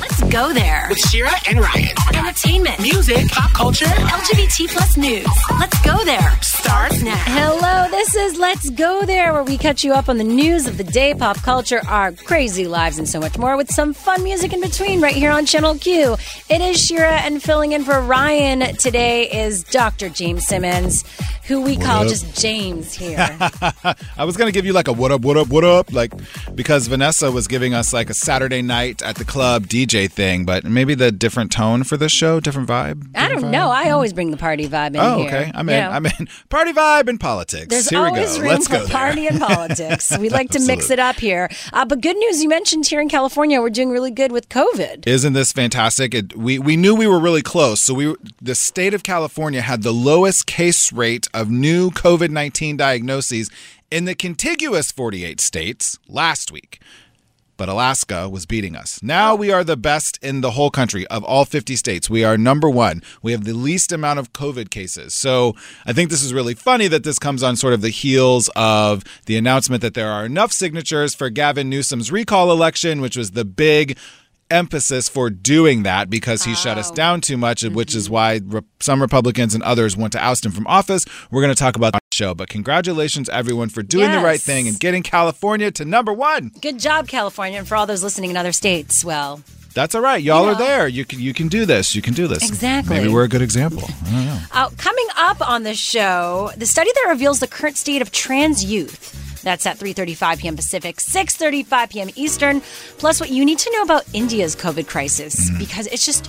Let's go there. With Shira and Ryan. Entertainment, Music, pop culture. LGBT plus news. Let's go there. Starts now. Hello, this is Let's Go There, where we catch you up on the news of the day, pop culture, our crazy lives, and so much more with some fun music in between right here on Channel Q. It is Shira, and filling in for Ryan today is Dr. James Simmons, who we call up? just James here. I was gonna give you like a what up, what up, what up, like because Vanessa was giving us like a Saturday night at the club DJ thing, but maybe the different tone for this show, different vibe. I don't vibe? know. I always bring the party vibe in Oh, here. okay. I'm You in. know? I'm in. Party vibe and politics. There's here we always go. room Let's for party and politics. We like to mix it up here. Uh, but good news, you mentioned here in California, we're doing really good with COVID. Isn't this fantastic? It, we we knew we were really close. So we the state of California had the lowest case rate of new COVID-19 diagnoses in the contiguous 48 states last week. But Alaska was beating us. Now we are the best in the whole country of all 50 states. We are number 1. We have the least amount of COVID cases. So I think this is really funny that this comes on sort of the heels of the announcement that there are enough signatures for Gavin Newsom's recall election, which was the big emphasis for doing that because he shut us down too much, which is mm-hmm. why re- some Republicans and others want to oust him from office. We're going to talk about that on the show. But congratulations, everyone, for doing the right thing and getting California to number one. Good job, California, and for all those listening in other states. Well, That's all right. Y'all You are there. You can you can do this. You can do this. Exactly. Maybe we're a good example. I don't know. uh, coming up on the show, the study that reveals the current state of trans youth. That's at 3:35 p.m. Pacific, 6:35 p.m. Eastern. Plus, what you need to know about India's COVID crisis Mm-hmm. because it's just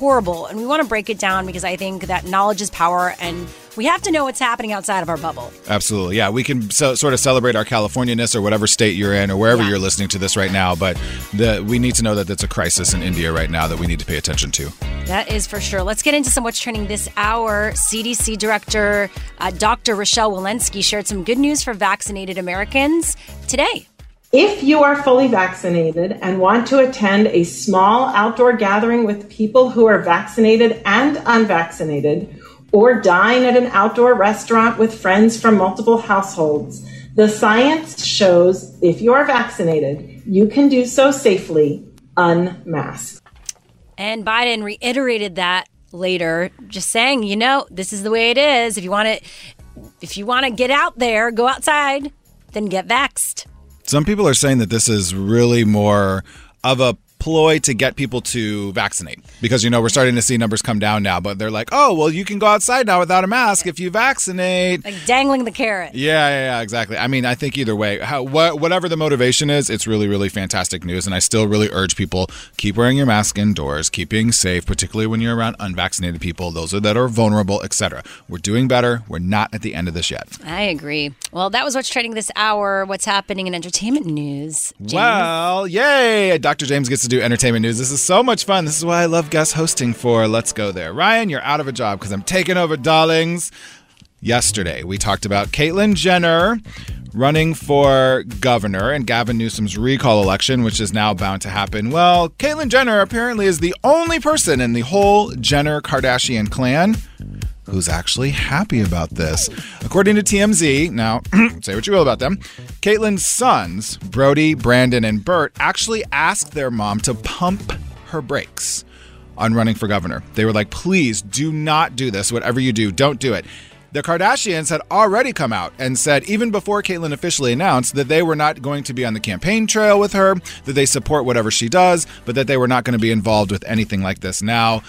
horrible, and we want to break it down because I think that knowledge is power, and we have to know what's happening outside of our bubble. Absolutely. Yeah, we can so, sort of celebrate our Californianess or whatever state you're in or wherever Yeah. you're listening to this right now. But the, we need to know that it's a crisis in India right now that we need to pay attention to. That is for sure. Let's get into some what's trending this hour. CDC Director uh, Dr. Rochelle Walensky shared some good news for vaccinated Americans today. If you are fully vaccinated and want to attend a small outdoor gathering with people who are vaccinated and unvaccinated, or dine at an outdoor restaurant with friends from multiple households, the science shows if you are vaccinated, you can do so safely unmasked. And Biden reiterated that later, just saying, you know, this is the way it is. If you want to, if you want to get out there, go outside, then get vaxxed. Some people are saying that this is really more of a ploy to get people to vaccinate because you know we're starting to see numbers come down now but they're like oh well you can go outside now without a mask if you vaccinate Like dangling the carrot. yeah yeah, yeah exactly i mean i think either way how, wha- whatever the motivation is it's really really fantastic news and i still really urge people keep wearing your mask indoors keep being safe particularly when you're around unvaccinated people those are that are vulnerable etc we're doing better we're not at the end of this yet I agree. Well, that was what's trending this hour. What's happening in entertainment news? James? Well, yay! Dr. James gets to do entertainment news. This is so much fun. This is why I love guest hosting for Let's Go There. Ryan, you're out of a job because I'm taking over, darlings. Yesterday, we talked about Caitlyn Jenner running for governor and Gavin Newsom's recall election, which is now bound to happen. Well, Caitlyn Jenner apparently is the only person in the whole Jenner Kardashian clan who's actually happy about this. According to TMZ, now say what you will about them, Caitlyn's sons, Brody, Brandon, and Bert, actually asked their mom to pump her brakes on running for governor. They were like, please do not do this. Whatever you do, don't do it. The Kardashians had already come out and said, even before Caitlyn officially announced, that they were not going to be on the campaign trail with her, that they support whatever she does, but that they were not going to be involved with anything like this. Now,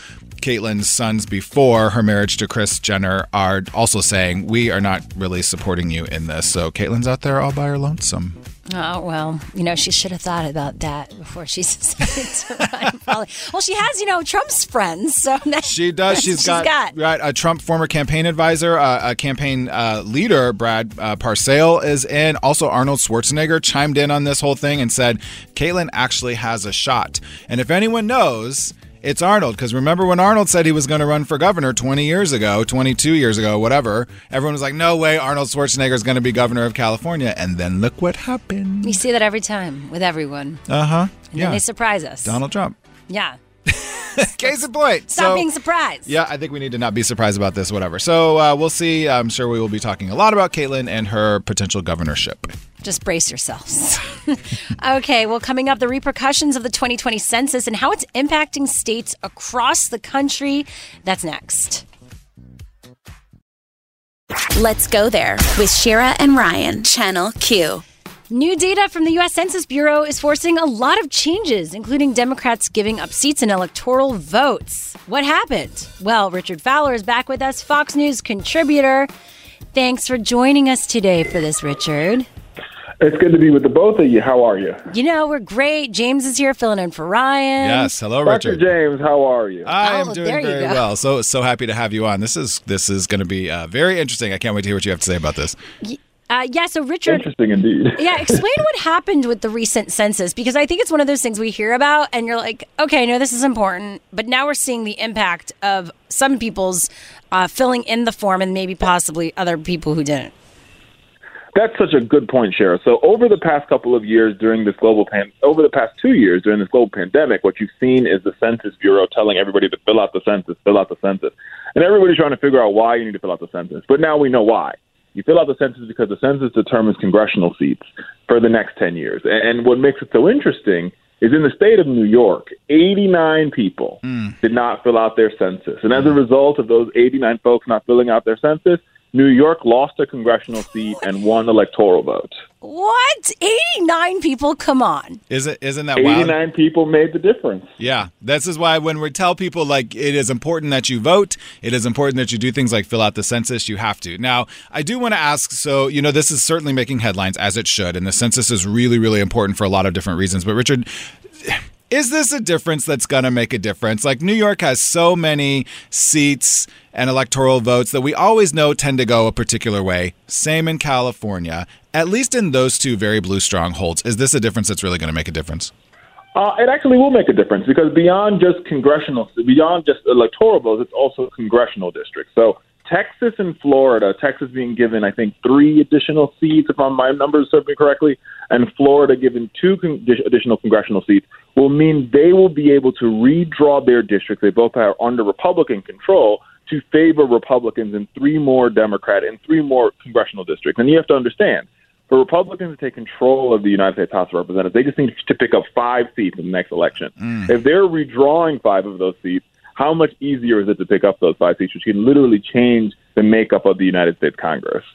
Caitlyn's sons before her marriage to Kris Jenner are also saying, we are not really supporting you in this. So Caitlyn's out there all by her lonesome. Oh well, you know she should have thought about that before she decided to run. Probably. Well, she has, you know, Trump's friends, so She does. she's she's got, got. right a Trump former campaign advisor, uh, a campaign uh, leader, Brad uh, Parscale is in. Also, Arnold Schwarzenegger chimed in on this whole thing and said Caitlyn actually has a shot. And if anyone knows. It's Arnold, because remember when Arnold said he was going to run for governor 20 years ago, 22 years ago, whatever? Everyone was like, no way, Arnold Schwarzenegger is going to be governor of California. And then look what happened. We see that every time with everyone, Uh huh. and Yeah. then they surprise us. Donald Trump. Yeah, Case in point. stop So- being surprised. Yeah, I think we need to not be surprised about this, whatever. So uh, we'll see. I'm sure we will be talking a lot about Caitlyn and her potential governorship. Just brace yourselves. okay, well, coming up, the repercussions of the 2020 census and how it's impacting states across the country. That's next. Let's go there with Shira and Ryan, Channel Q. New data from the U.S. Census Bureau is forcing a lot of changes, including Democrats giving up seats in electoral votes. What happened? Well, Richard Fowler is back with us, Fox News contributor. Thanks for joining us today for this, Richard. It's good to be with the both of you. How are you? You know, we're great. James is here filling in for Ryan. Yes, hello, Dr. Richard. James, how are you? I am Oh, doing very well. So so happy to have you on. This is this is going to be uh, very interesting. I can't wait to hear what you have to say about this. Uh, yeah, so Richard, Interesting indeed. yeah, explain what happened with the recent census because I think it's one of those things we hear about and you're like, okay, no, this is important, but now we're seeing the impact of some people's uh, filling in the form and maybe possibly other people who didn't. That's such a good point, Shara. So over the past couple of years during this global pan, over the past two years during this global pandemic, what you've seen is the Census Bureau telling everybody to fill out the census, fill out the census, and everybody's trying to figure out why you need to fill out the census. But now we know why. You fill out the census because the census determines congressional seats for the next 10 years. And what makes it so interesting is in the state of New York, 89 people hmm. did not fill out their census. And as a hmm. result of those 89 folks not filling out their census, New York lost a congressional seat and won electoral vote. What? 89 people? Come on. Is it isn't that wild? 89 people made the difference. Yeah, this is why when we tell people like it is important that you vote, it is important that you do things like fill out the census. You have to. Now, I do want to ask. So you know, this is certainly making headlines as it should, and the census is really, really important for a lot of different reasons. But Richard. Is this a difference that's going to make a difference? Like New York has so many seats and electoral votes that we always know tend to go a particular way. Same in California. At least in those two very blue strongholds, is this a difference that's really going to make a difference? Uh, it actually will make a difference because beyond just congressional, beyond just electoral votes, it's also congressional districts. So Texas and Florida, Texas being given, I think, three additional seats, if my numbers serve me correctly, and Florida given two con- additional congressional seats, will mean they will be able to redraw their districts. They both are under Republican control to favor Republicans in three more Democrat and three more congressional districts. And you have to understand, for Republicans to take control of the United States House of Representatives, they just need to pick up five seats in the next election. Mm. If they're redrawing five of those seats, how much easier is it to pick up those five seats, which can literally change the makeup of the United States Congress?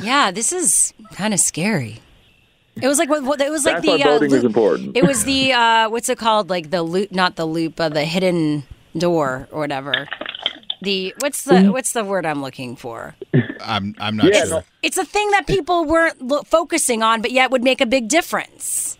Yeah, this is kind of scary. It was like what, what it was like That's the why voting uh, is important. It was the uh, what's it called? Like the loop, not the loop, uh, the hidden door or whatever. The what's the what's the word I'm looking for? I'm I'm not Yeah, sure. no, It's a thing that people weren't lo- focusing on, but yet would make a big difference.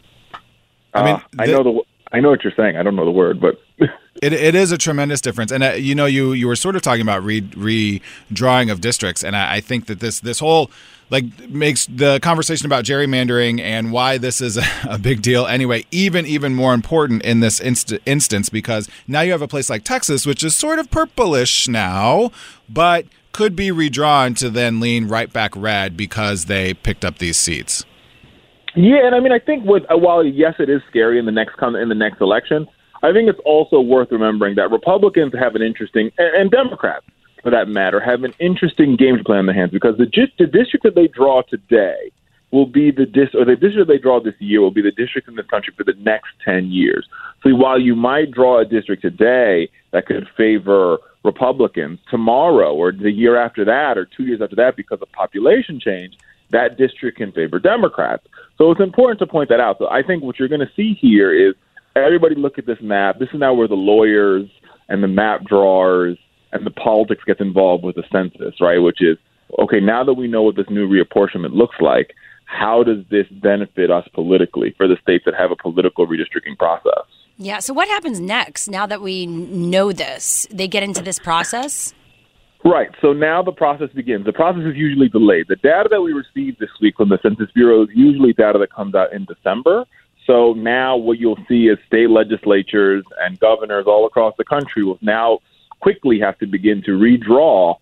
I mean, Uh, I the- know the I know what you're saying. I don't know the word, but It, it is a tremendous difference, and uh, you know, you you were sort of talking about re, redrawing of districts, and I, I think that this this whole like makes the conversation about gerrymandering and why this is a, big deal anyway even even more important in this inst- instance because now you have a place like Texas, which is sort of purplish now, but could be redrawn to then lean right back red because they picked up these seats. Yeah, and I mean, I think with uh, while yes, it is scary in the next come in the next election. I think it's also worth remembering that Republicans have an interesting, and, and Democrats, for that matter, have an interesting game to play on their hands because the the district that they draw today will be the dis or the district they draw this year will be the district in this country for the next ten years. So while you might draw a district today that could favor Republicans. Tomorrow or the year after that or two years after that, because of population change, that district can favor Democrats. So it's important to point that out. So I think what you're going to see here is everybody look at this map. This is now where the lawyers and the map drawers and the politics gets involved with the census, right? Which is okay. Now that we know what this new reapportionment looks like, how does this benefit us politically for the states that have a political redistricting process? Yeah. So what happens next now that we know this? They get into this process? Right. So now the process begins. The process is usually delayed. The data that we received this week from the Census Bureau is usually data that comes out in December. So now what you'll see is state legislatures and governors all across the country will now quickly have to begin to redraw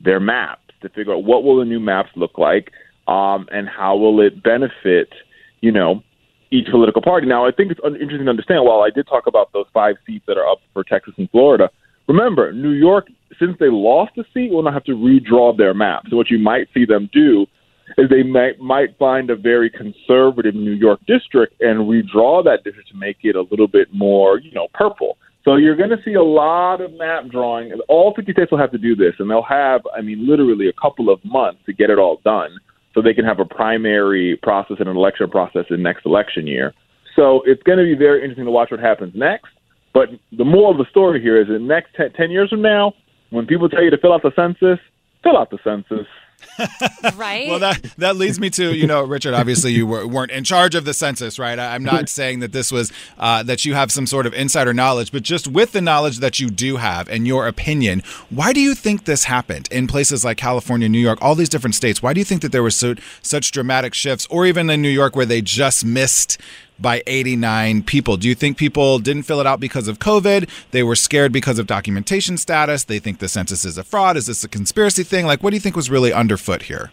their maps to figure out what will the new maps look like um, and how will it benefit, you know, each political party. Now, I think it's interesting to understand. While I did talk about those five seats that are up for Texas and Florida, remember New York, since they lost a seat, will not have to redraw their map. So what you might see them do is they might might find a very conservative New York district and redraw that district to make it a little bit more, you know, purple. So you're going to see a lot of map drawing. All 50 states will have to do this, and they'll have, I mean, literally a couple of months to get it all done so they can have a primary process and an election process in next election year. So it's going to be very interesting to watch what happens next. But the moral of the story here is that next 10, 10 years from now, when people tell you to fill out the census, fill out the census. Right? well, that that leads me to you know, Richard. Obviously, you were, weren't in charge of the census, right? I, am not saying that this was uh, that you have some sort of insider knowledge, but just with the knowledge that you do have and your opinion, why do you think this happened in places like California, New York, all these different states? Why do you think that there were so, such dramatic shifts, or even in New York where they just missed? By 89 people. Do you think people didn't fill it out because of COVID? They were scared because of documentation status? They think the census is a fraud? Is this a conspiracy thing? Like, what do you think was really underfoot here?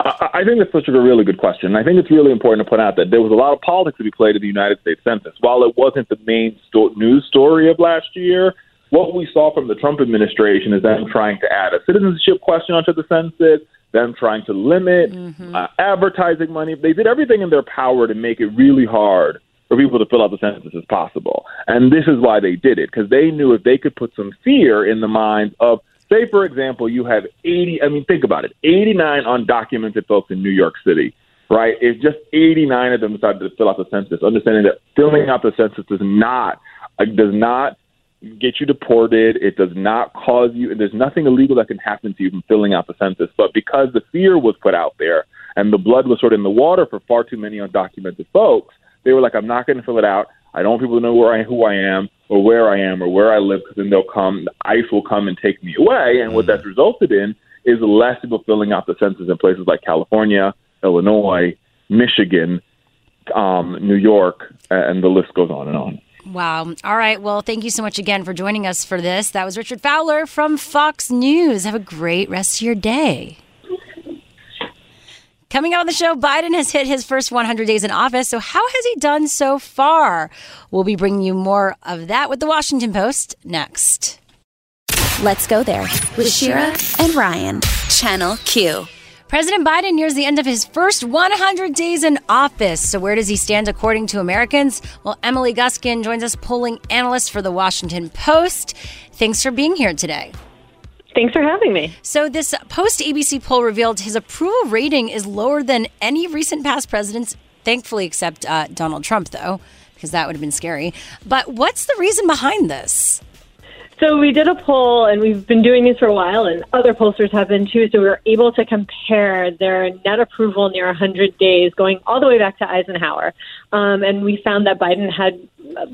I think that's such a really good question. I think it's really important to point out that there was a lot of politics to be played in the United States Census. While it wasn't the main sto- news story of last year, what we saw from the Trump administration is them trying to add a citizenship question onto the census, them trying to limit mm-hmm. uh, advertising money. They did everything in their power to make it really hard for people to fill out the census as possible. And this is why they did it, because they knew if they could put some fear in the minds of Say, for example, you have 80, I mean, think about it 89 undocumented folks in New York City, right? If just 89 of them decided to fill out the census, understanding that filling out the census does not, uh, does not get you deported. It does not cause you, and there's nothing illegal that can happen to you from filling out the census. But because the fear was put out there and the blood was sort of in the water for far too many undocumented folks, they were like, I'm not going to fill it out. I don't want people to know where I, who I am or where I am or where I live because then they'll come, the ICE will come and take me away. And what mm. that's resulted in is less people filling out the census in places like California, Illinois, Michigan, um, New York, and the list goes on and on. Wow. All right. Well, thank you so much again for joining us for this. That was Richard Fowler from Fox News. Have a great rest of your day. Coming out on the show, Biden has hit his first 100 days in office. So, how has he done so far? We'll be bringing you more of that with the Washington Post next. Let's go there with Shira and Ryan, Channel Q. President Biden nears the end of his first 100 days in office. So, where does he stand according to Americans? Well, Emily Guskin joins us, polling analyst for the Washington Post. Thanks for being here today. Thanks for having me. So, this post ABC poll revealed his approval rating is lower than any recent past presidents, thankfully, except uh, Donald Trump, though, because that would have been scary. But what's the reason behind this? So, we did a poll, and we've been doing this for a while, and other pollsters have been too. So, we were able to compare their net approval near 100 days, going all the way back to Eisenhower. Um, and we found that Biden had a,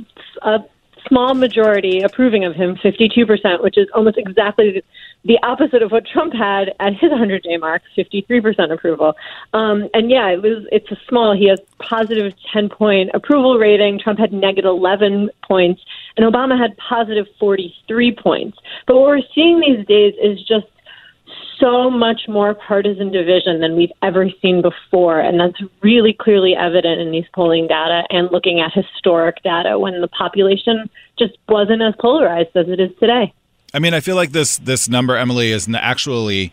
a small majority approving of him, 52%, which is almost exactly the opposite of what Trump had at his 100 day mark, 53% approval. Um, and yeah, it was it's a small. He has positive 10 point approval rating. Trump had negative 11 points, and Obama had positive 43 points. But what we're seeing these days is just so much more partisan division than we've ever seen before. And that's really clearly evident in these polling data and looking at historic data when the population just wasn't as polarized as it is today. I mean, I feel like this this number, Emily, is actually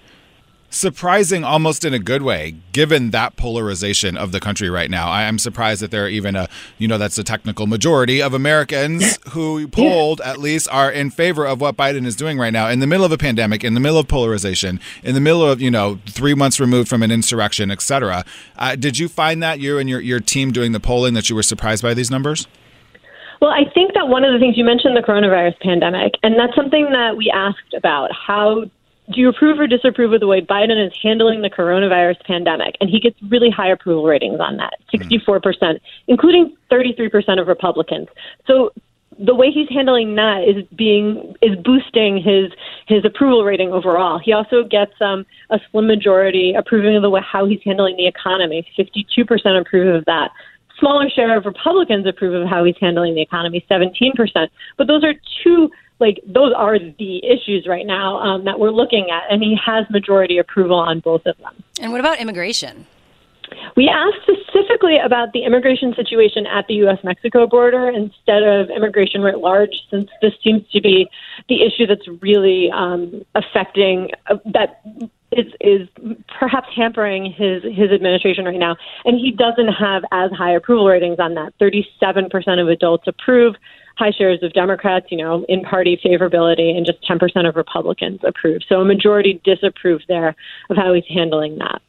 surprising almost in a good way given that polarization of the country right now. I, am surprised that there are even a you know that's a technical majority of americans who polled at least are in favor of what biden is doing right now. In the middle of a pandemic in the middle of polarization in the middle of you know three months removed from an insurrection etc uh, did you find that you and your, your team doing the polling that you were surprised by these numbers well, I think that one of the things you mentioned the coronavirus pandemic, and that's something that we asked about. How do you approve or disapprove of the way Biden is handling the coronavirus pandemic? And he gets really high approval ratings on that 64%, including 33% of Republicans. So the way he's handling that is being is boosting his his approval rating overall. He also gets um, a slim majority approving of the way how he's handling the economy. Fifty two percent approve of that. Smaller share of Republicans approve of how he's handling the economy, seventeen percent. But those are two like those are the issues right now um, that we're looking at, and he has majority approval on both of them. And what about immigration? We asked specifically about the immigration situation at the U.S. Mexico border instead of immigration writ large, since this seems to be the issue that's really um, affecting uh, that is is perhaps hampering his his administration right now, and he doesn't have as high approval ratings on that. Thirty seven percent of adults approve, high shares of Democrats, you know, in party favorability, and just 10% of Republicans approve. So a majority disapprove there of how he's handling that.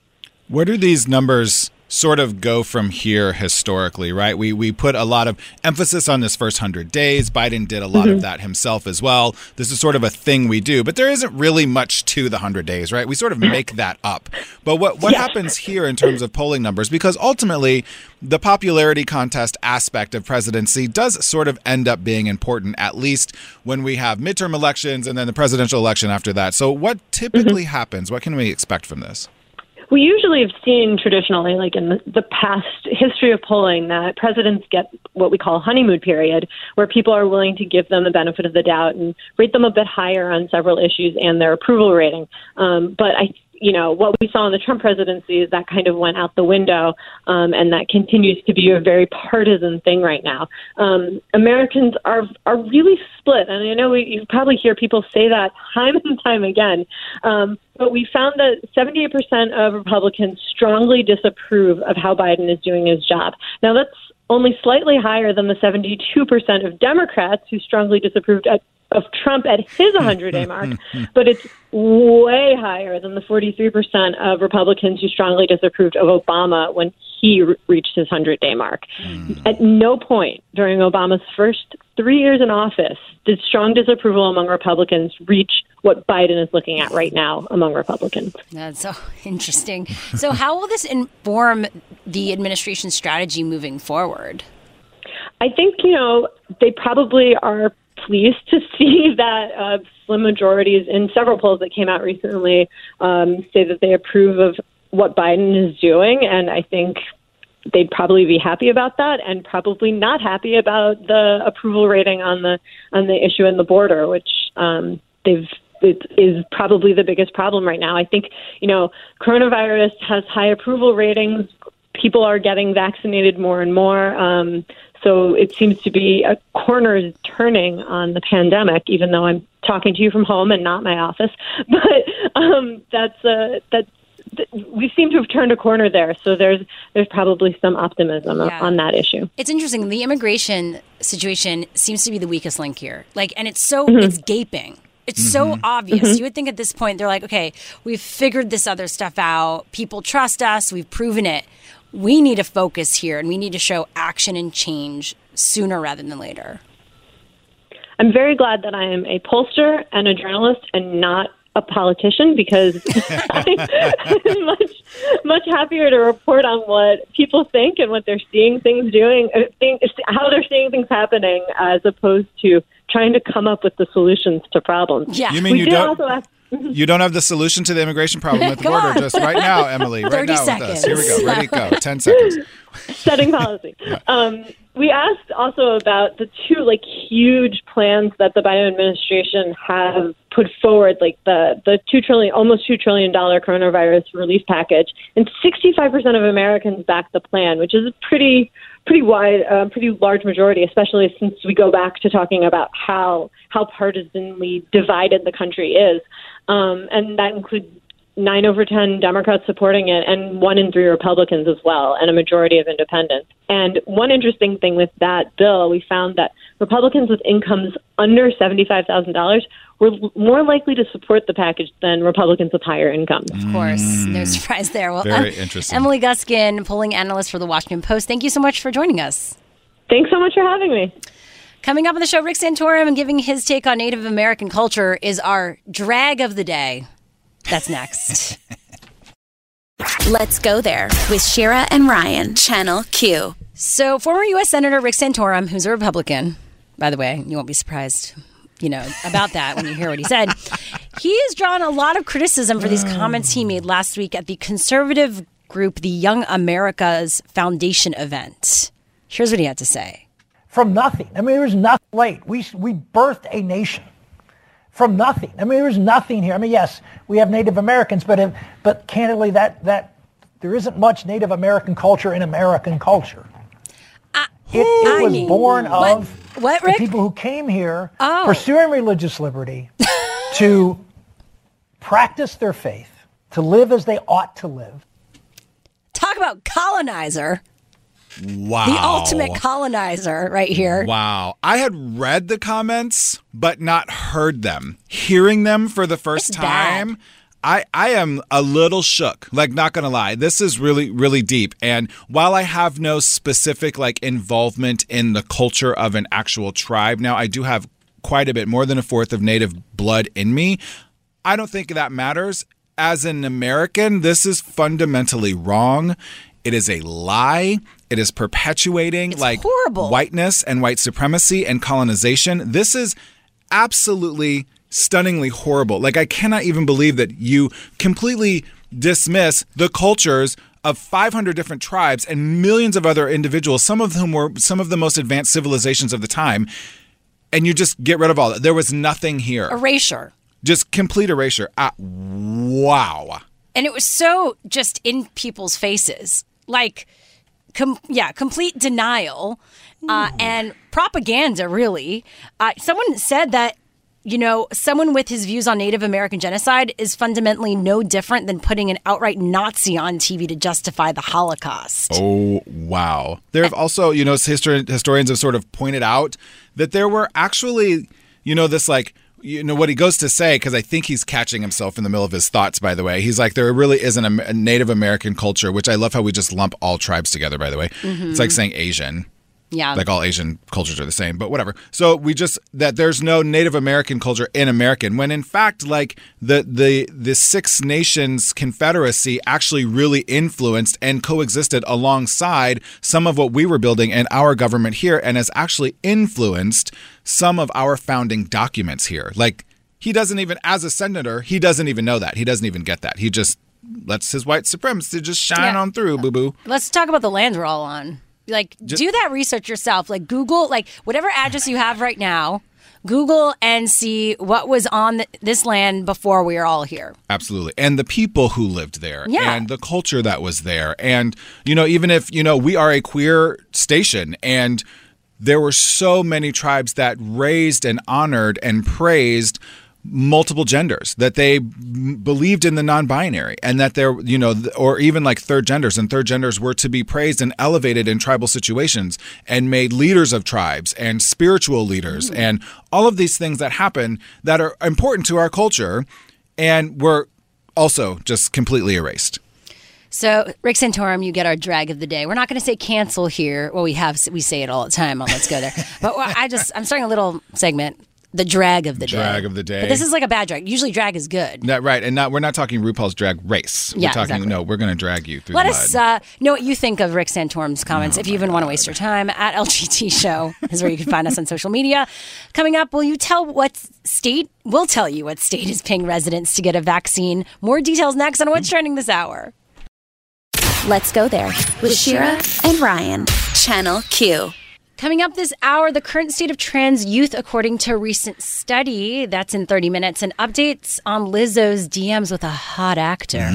Where do these numbers sort of go from here historically, right? We we put a lot of emphasis on this first 100 days. Biden did a lot mm-hmm. of that himself as well. This is sort of a thing we do, but there isn't really much to the 100 days, right? We sort of make that up. But what what yeah. happens here in terms of polling numbers because ultimately the popularity contest aspect of presidency does sort of end up being important at least when we have midterm elections and then the presidential election after that. So what typically mm-hmm. happens? What can we expect from this? We usually have seen traditionally, like in the, the past history of polling, that presidents get what we call a honeymoon period, where people are willing to give them the benefit of the doubt and rate them a bit higher on several issues and their approval rating. Um, but I you know, what we saw in the Trump presidency is that kind of went out the window, um, and that continues to be a very partisan thing right now. Um, Americans are are really split, and I know we, you probably hear people say that time and time again. Um, but we found that 78% of Republicans strongly disapprove of how Biden is doing his job. Now, that's only slightly higher than the 72% of Democrats who strongly disapproved at of Trump at his 100 day mark, but it's way higher than the 43% of Republicans who strongly disapproved of Obama when he re- reached his 100 day mark. Mm. At no point during Obama's first three years in office did strong disapproval among Republicans reach what Biden is looking at right now among Republicans. That's so interesting. So, how will this inform the administration's strategy moving forward? I think, you know, they probably are pleased to see that uh, slim majorities in several polls that came out recently um, say that they approve of what Biden is doing, and I think they'd probably be happy about that, and probably not happy about the approval rating on the on the issue in the border, which um, they've it is probably the biggest problem right now. I think, you know, coronavirus has high approval ratings. People are getting vaccinated more and more. Um, so it seems to be a corner is turning on the pandemic, even though I'm talking to you from home and not my office. But um, that's uh, that's we seem to have turned a corner there. So there's there's probably some optimism yeah. on that issue. It's interesting. The immigration situation seems to be the weakest link here. Like, and it's so mm-hmm. it's gaping. It's mm-hmm. so obvious. Mm-hmm. You would think at this point they're like, okay, we've figured this other stuff out. People trust us. We've proven it we need to focus here and we need to show action and change sooner rather than later. I'm very glad that I am a pollster and a journalist and not a politician because I'm much much happier to report on what people think and what they're seeing things doing, uh, how they're seeing things happening, as opposed to trying to come up with the solutions to problems. Yeah, you mean we you don't? Ask, you don't have the solution to the immigration problem at the border. On. Just right now, Emily. Right now seconds. with us. Here we go. Ready go. Ten seconds. Setting policy. yeah. um, we asked also about the two like huge plans that the Biden administration have put forward, like the the two trillion, almost two trillion dollar coronavirus relief package, and sixty five percent of Americans back the plan, which is a pretty pretty wide, uh, pretty large majority, especially since we go back to talking about how how partisanly divided the country is, um, and that includes nine over 10 Democrats supporting it and one in three Republicans as well, and a majority of independents. And one interesting thing with that bill, we found that Republicans with incomes under $75,000 were more likely to support the package than Republicans with higher incomes. Of course, no surprise there. Well, Very em- interesting. Emily Guskin, polling analyst for the Washington Post. Thank you so much for joining us. Thanks so much for having me. Coming up on the show, Rick Santorum and giving his take on Native American culture is our drag of the day. That's next. Let's go there with Shira and Ryan, Channel Q. so, former U.S. Senator Rick Santorum, who's a Republican, by the way, you won't be surprised, you know, about that when you hear what he said. He has drawn a lot of criticism for these oh. comments he made last week at the conservative group, the Young America's Foundation event. Here's what he had to say. From nothing. I mean, there was nothing. Wait, we we birthed a nation from nothing. I mean, there was nothing here. I mean, yes, we have Native Americans, but if, but candidly, that that there isn't much Native American culture in American culture. It, it was mean, born of what, the people who came here Oh. pursuing religious liberty to practice their faith, to live as they ought to live. Talk about colonizer, Wow. the ultimate colonizer, right here. Wow. I had read the comments, but not heard them. Hearing them for the first It's bad. time, I, I am a little shook. Like, not gonna lie. This is really, really deep. And while I have no specific like involvement in the culture of an actual tribe, now I do have quite a bit more than a fourth of native blood in me. I don't think that matters. As an American, this is fundamentally wrong. It is a lie. It is perpetuating like horrible. whiteness and white supremacy and colonization. This is absolutely stunningly horrible. Like I cannot even believe that you completely dismiss the cultures of 500 different tribes and millions of other individuals, some of whom were some of the most advanced civilizations of the time, and you just get rid of all that. There was nothing here. Erasure. Just complete erasure. Ah, wow. And it was so just in people's faces. Like, com- yeah, complete denial uh, and propaganda, really. Uh, someone said that, you know, someone with his views on Native American genocide is fundamentally no different than putting an outright Nazi on TV to justify the Holocaust. Oh, wow. There have also, you know, histor- historians have sort of pointed out that there were actually, you know, this like, you know, what he goes to say, because I think he's catching himself in the middle of his thoughts, by the way. He's like, there really isn't a, Native American culture, which I love how we just lump all tribes together, by the way. It's like mm-hmm. saying Asian. Yeah. Like all Asian cultures are the same, but whatever. So we just that there's no Native American culture in American when in fact like the the the Six Nations Confederacy actually really influenced and coexisted alongside some of what we were building in our government here and has actually influenced some of our founding documents here. Like he doesn't even as a senator, he doesn't even know that. He doesn't even get that. He just lets his white supremacy just shine Yeah. on through, boo boo. Let's talk about the land we're all on. Like, do that research yourself. Like, Google, like, whatever address you have right now, Google and see what was on th- this land before we are all here. Absolutely. And the people who lived there Yeah. and the culture that was there. And, you know, even if, you know, we are a queer station and there were so many tribes that raised and honored and praised multiple genders that they believed in the non-binary and that there you know or even like third genders and third genders were to be praised and elevated in tribal situations and made leaders of tribes and spiritual leaders mm. and all of these things that happen that are important to our culture and were also just completely erased So, Rick Santorum, you get our drag of the day. We're not going to say cancel here. Well, we have we say it all the time on Let's Go There. But well, I just I'm starting a little segment, the drag of the day. Drag of the day. But this is like a bad drag. Usually, drag is good. That right, and not we're not talking RuPaul's Drag Race. We're Yeah, talking exactly. no, we're going to drag you through Let the us uh, know what you think of Rick Santorum's comments. Oh if you even want to waste your time, at LGT Show is where you can find us on social media. Coming up, will you tell what state? We'll tell you what state is paying residents to get a vaccine. More details next on what's trending this hour. Let's go there with Shira and Ryan, Channel Q. Coming up this hour, the current state of trans youth according to a recent study. That's in 30 minutes. And updates on Lizzo's DMs with a hot actor.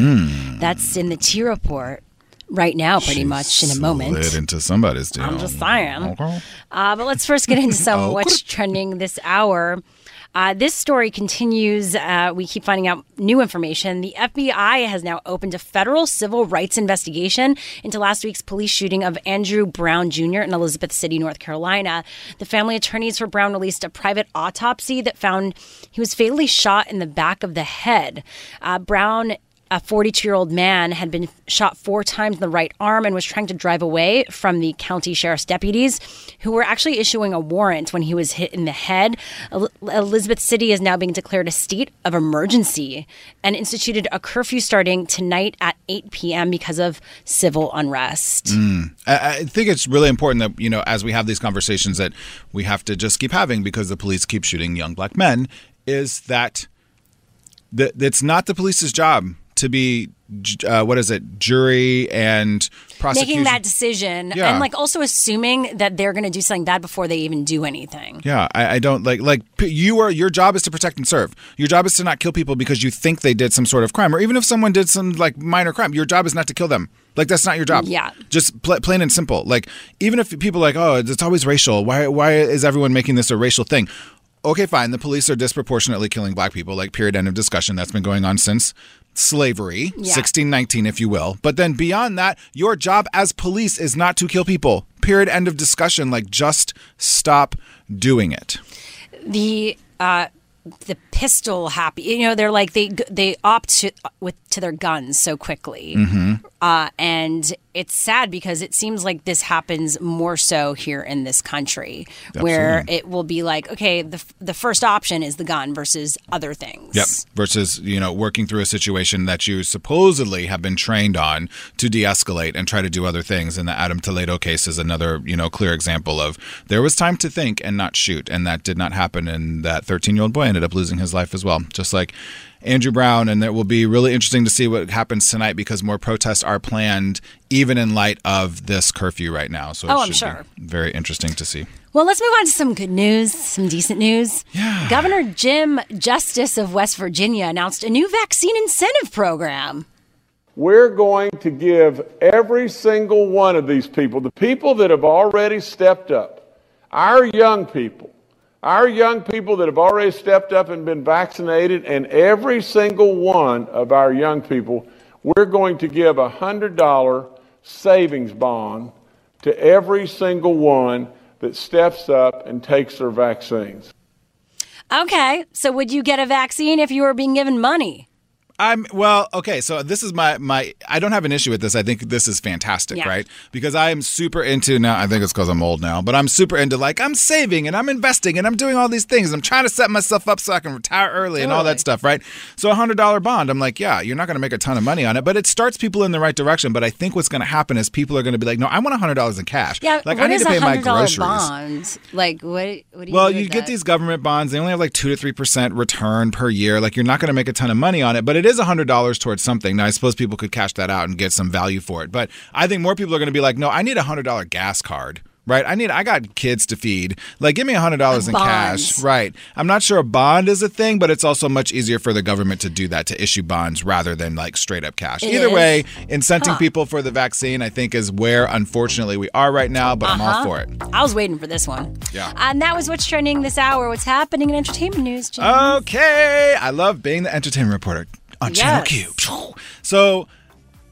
That's in the T report. right now, pretty much in a moment. Slid into somebody's deal. I'm just saying. Okay. Uh, but let's first get into some Oh, what's trending this hour. Uh, this story continues. Uh, we keep finding out new information. The FBI has now opened a federal civil rights investigation into last week's police shooting of Andrew Brown Jr. in Elizabeth City, North Carolina. The family attorneys for Brown released a private autopsy that found he was fatally shot in the back of the head. Uh, Brown a 42 year old man had been shot four times in the right arm and was trying to drive away from the county sheriff's deputies who were actually issuing a warrant when he was hit in the head. El- Elizabeth City is now being declared a state of emergency and instituted a curfew starting tonight at 8 p.m. because of civil unrest. Hmm. I, I think it's really important that you know as we have these conversations that we have to just keep having because the police keep shooting young black men. Is that that it's not the police's job to be uh, what is it jury and prosecution Making that decision Yeah. and like also assuming that they're going to do something bad before they even do anything. Yeah, I, I don't like like you are. Your job is to protect and serve. Your job is to not kill people because you think they did some sort of crime, or even if someone did some like minor crime. Your job is not to kill them. Like that's not your job. Yeah. just pl- plain and simple. Like even if people are like, oh, it's always racial. Why why is everyone making this a racial thing? Okay, fine. The police are disproportionately killing black people. Like period. End of discussion. That's been going on since slavery, Yeah. 1619, if you will. But then beyond that, your job as police is not to kill people. Period. End of discussion. Like just stop doing it. the uh the pistol happy you know they're like they they opt to, with to their guns so quickly Mm-hmm. uh, and it's sad because it seems like this happens more so here in this country where it will be like okay the, the first option is the gun versus other things Yep. Versus, you know, working through a situation that you supposedly have been trained on to de escalate and try to do other things. And the Adam Toledo case is another, you know, clear example of there was time to think and not shoot. And that did not happen. And that 13 year old boy ended up losing his life as well. Just like Andrew Brown. And it will be really interesting to see what happens tonight because more protests are planned, even in light of this curfew right now. So it Oh, I'm should be sure. very interesting to see. Well, let's move on to some good news, some decent news. Yeah. Governor Jim Justice of West Virginia announced a new vaccine incentive program. We're going to give every single one of these people, the people that have already stepped up, our young people, our young people that have already stepped up and been vaccinated, and every single one of our young people, we're going to give a $100 savings bond to every single one that steps up and takes their vaccines. Okay, so would you get a vaccine if you were being given money? I'm well, okay. So this is my my. I don't have an issue with this. I think this is fantastic, Yeah. right? Because I am super into now. I think it's because I'm old now, but I'm super into like I'm saving and I'm investing and I'm doing all these things. I'm trying to set myself up so I can retire early and all that stuff, right? So a hundred dollar bond. I'm like, yeah, you're not going to make a ton of money on it, but it starts people in the right direction. But I think what's going to happen is people are going to be like, no, I want a hundred dollars in cash. Yeah, like I need to pay my groceries. bond? Like what? What do you? Well, do you get that? these government bonds. They only have like two to three percent return per year. Like you're not going to make a ton of money on it, but it is hundred dollars towards something. Now I suppose people could cash that out and get some value for it. But I think more people are going to be like, no, I need a hundred dollar gas card. Right, I need. I got kids to feed. Like, give me a hundred dollars in cash. Right. I'm not sure a bond is a thing, but it's also much easier for the government to do that to issue bonds rather than like straight up cash. It Either is. way, incenting Huh. people for the vaccine, I think, is where unfortunately we are right now. But I'm all Uh-huh. for it. I was waiting for this one. Yeah. And that was what's trending this hour. What's happening in entertainment news, James? Okay. I love being the entertainment reporter on Channel Yes. Q. So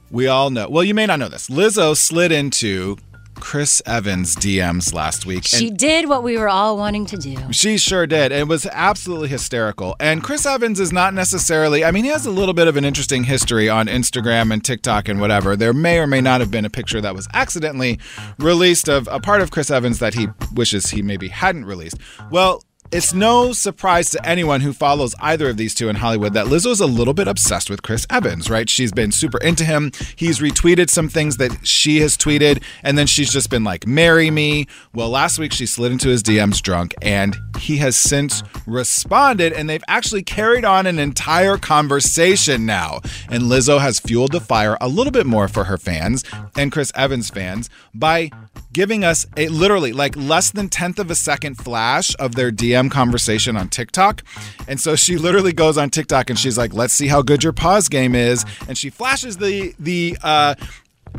we all know. Well, you may not know this. Lizzo slid into Chris Evans' DMs last week. she did what we were all wanting to do. she sure did. It was absolutely hysterical. And Chris Evans is not necessarily, I mean, he has a little bit of an interesting history on Instagram and TikTok and whatever. There may or may not have been a picture that was accidentally released of a part of Chris Evans that he wishes he maybe hadn't released. Well, it's no surprise to anyone who follows either of these two in Hollywood that Lizzo is a little bit obsessed with Chris Evans, right? She's been super into him. He's retweeted some things that she has tweeted, and then she's just been like, marry me. Well, last week she slid into his DMs drunk, and he has since responded, and they've actually carried on an entire conversation now. And Lizzo has fueled the fire a little bit more for her fans and Chris Evans fans by giving us a literally like less than tenth of a second flash of their DM conversation on TikTok. And so she literally goes on TikTok and she's like, "Let's see how good your pause game is," and she flashes the the uh,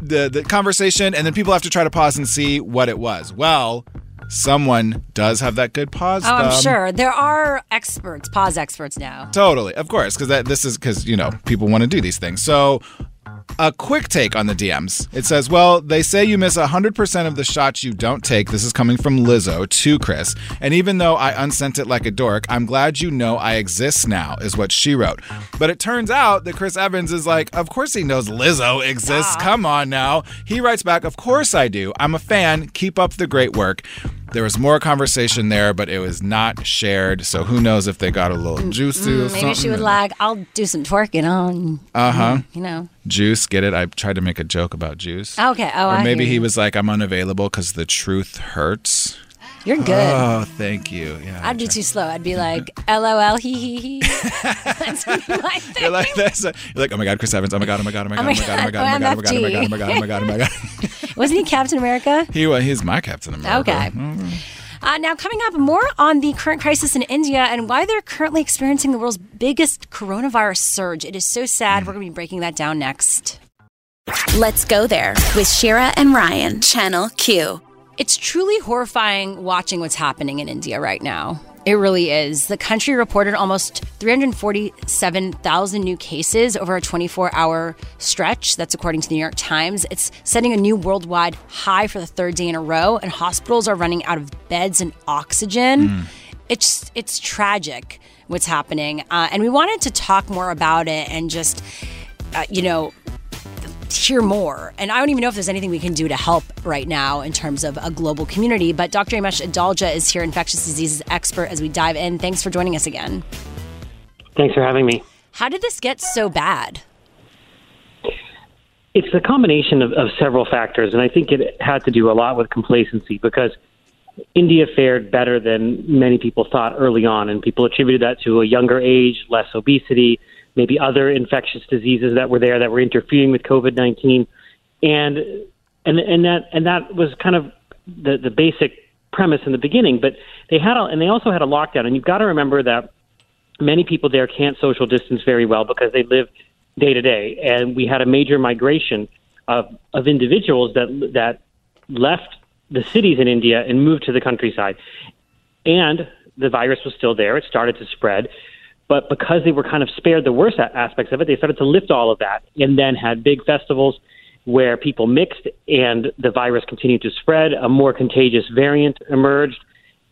the the conversation, and then people have to try to pause and see what it was. Well, someone does have that good pause. Oh, I'm sure there are experts, pause experts now. Totally, of course, because that this is because you know people want to do these things. So, a quick take on the DMs. It says, "Well, they say you miss hundred percent of the shots you don't take." This is coming from Lizzo to Chris, and even though I unsent it like a dork, I'm glad you know I exist now. Is what she wrote. But it turns out that Chris Evans is like, "Of course he knows Lizzo exists. Ah. Come on now." He writes back, "Of course I do. I'm a fan. Keep up the great work." There was more conversation there, but it was not shared. So who knows if they got a little juicy or Mm, something. maybe she would like, I'll do some twerking on. Uh huh. You know. Juice, get it? I tried to make a joke about Juice. Okay. Oh, or maybe he was like, I'm unavailable because the truth hurts. You're good. Oh, thank you. Yeah. I'd be too slow. I'd be like, LOL, hee hee hee. That's what thing. You're like, that's a, you're like, oh my God, Chris Evans. Oh my God, oh my God, oh my God, oh my God, oh my God, oh my God, oh my God, oh my God, oh my God, oh my God, oh my God. Wasn't he Captain America? He was, he's my Captain America. Okay. Uh, now, coming up, more on the current crisis in India and why they're currently experiencing the world's biggest coronavirus surge. It is so sad. We're going to be breaking that down next. Let's go there with Shira and Ryan, Channel Q. It's truly horrifying watching what's happening in India right now. It really is. The country reported almost 347,000 new cases over a 24 hour stretch. That's according to the New York Times. It's setting a new worldwide high for the third day in a row, and hospitals are running out of beds and oxygen. It's, it's tragic what's happening. Uh, and we wanted to talk more about it and just, uh, you know, hear more. And I don't even know if there's anything we can do to help right now in terms of a global community. But Dr. Amesh Adalja is here, infectious diseases expert, as we dive in. Thanks for joining us again. Thanks for having me. How did this get so bad? It's a combination of, of several factors, and I think it had to do a lot with complacency because India fared better than many people thought early on, and people attributed that to a younger age, less obesity, maybe other infectious diseases that were there that were interfering with COVID nineteen, and and and that and that was kind of the the basic premise in the beginning. But they had a, and they also had a lockdown, and you've got to remember that many people there can't social distance very well because they live day to day, and we had a major migration of of individuals that that left the cities in India and moved to the countryside, and the virus was still there. It started to spread. But because they were kind of spared the worst aspects of it, they started to lift all of that and then had big festivals where people mixed and the virus continued to spread. A more contagious variant emerged,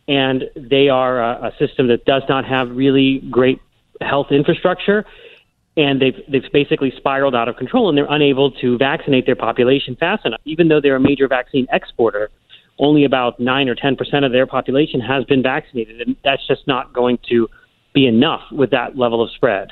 and they are a, a system that does not have really great health infrastructure. And they've they've basically spiraled out of control, and they're unable to vaccinate their population fast enough. Even though they're a major vaccine exporter, only about nine or ten percent of their population has been vaccinated, and that's just not going to be enough with that level of spread.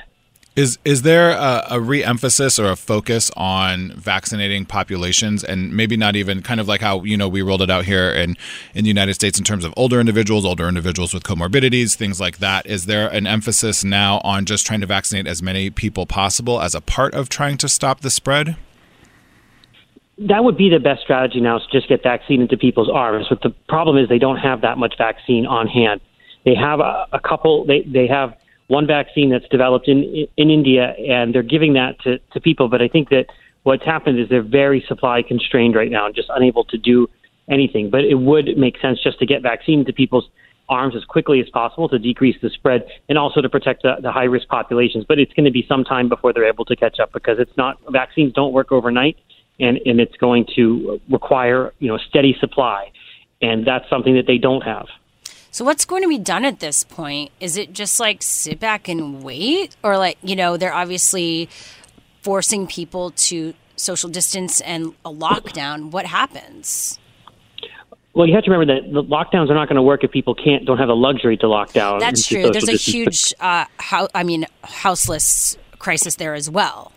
Is is there a, a re-emphasis or a focus on vaccinating populations, and maybe not even kind of like how you know we rolled it out here in in the United States in terms of older individuals, older individuals with comorbidities, things like that. Is there an emphasis now on just trying to vaccinate as many people possible as a part of trying to stop the spread? That would be the best strategy now is to just get vaccine into people's arms. But the problem is they don't have that much vaccine on hand. They have a, a couple. They they have one vaccine that's developed in in India, and they're giving that to to people. But I think that what's happened is they're very supply constrained right now and just unable to do anything. But it would make sense just to get vaccine to people's arms as quickly as possible to decrease the spread and also to protect the, the high risk populations. But it's going to be some time before they're able to catch up because it's not vaccines don't work overnight, and and it's going to require you know steady supply, and that's something that they don't have. So, what's going to be done at this point? Is it just like sit back and wait? Or, like, you know, they're obviously forcing people to social distance and a lockdown. What happens? Well, you have to remember that the lockdowns are not going to work if people can't don't have the luxury to lock down. That's true. There's a distance. huge, uh, how, I mean, houseless crisis there as well.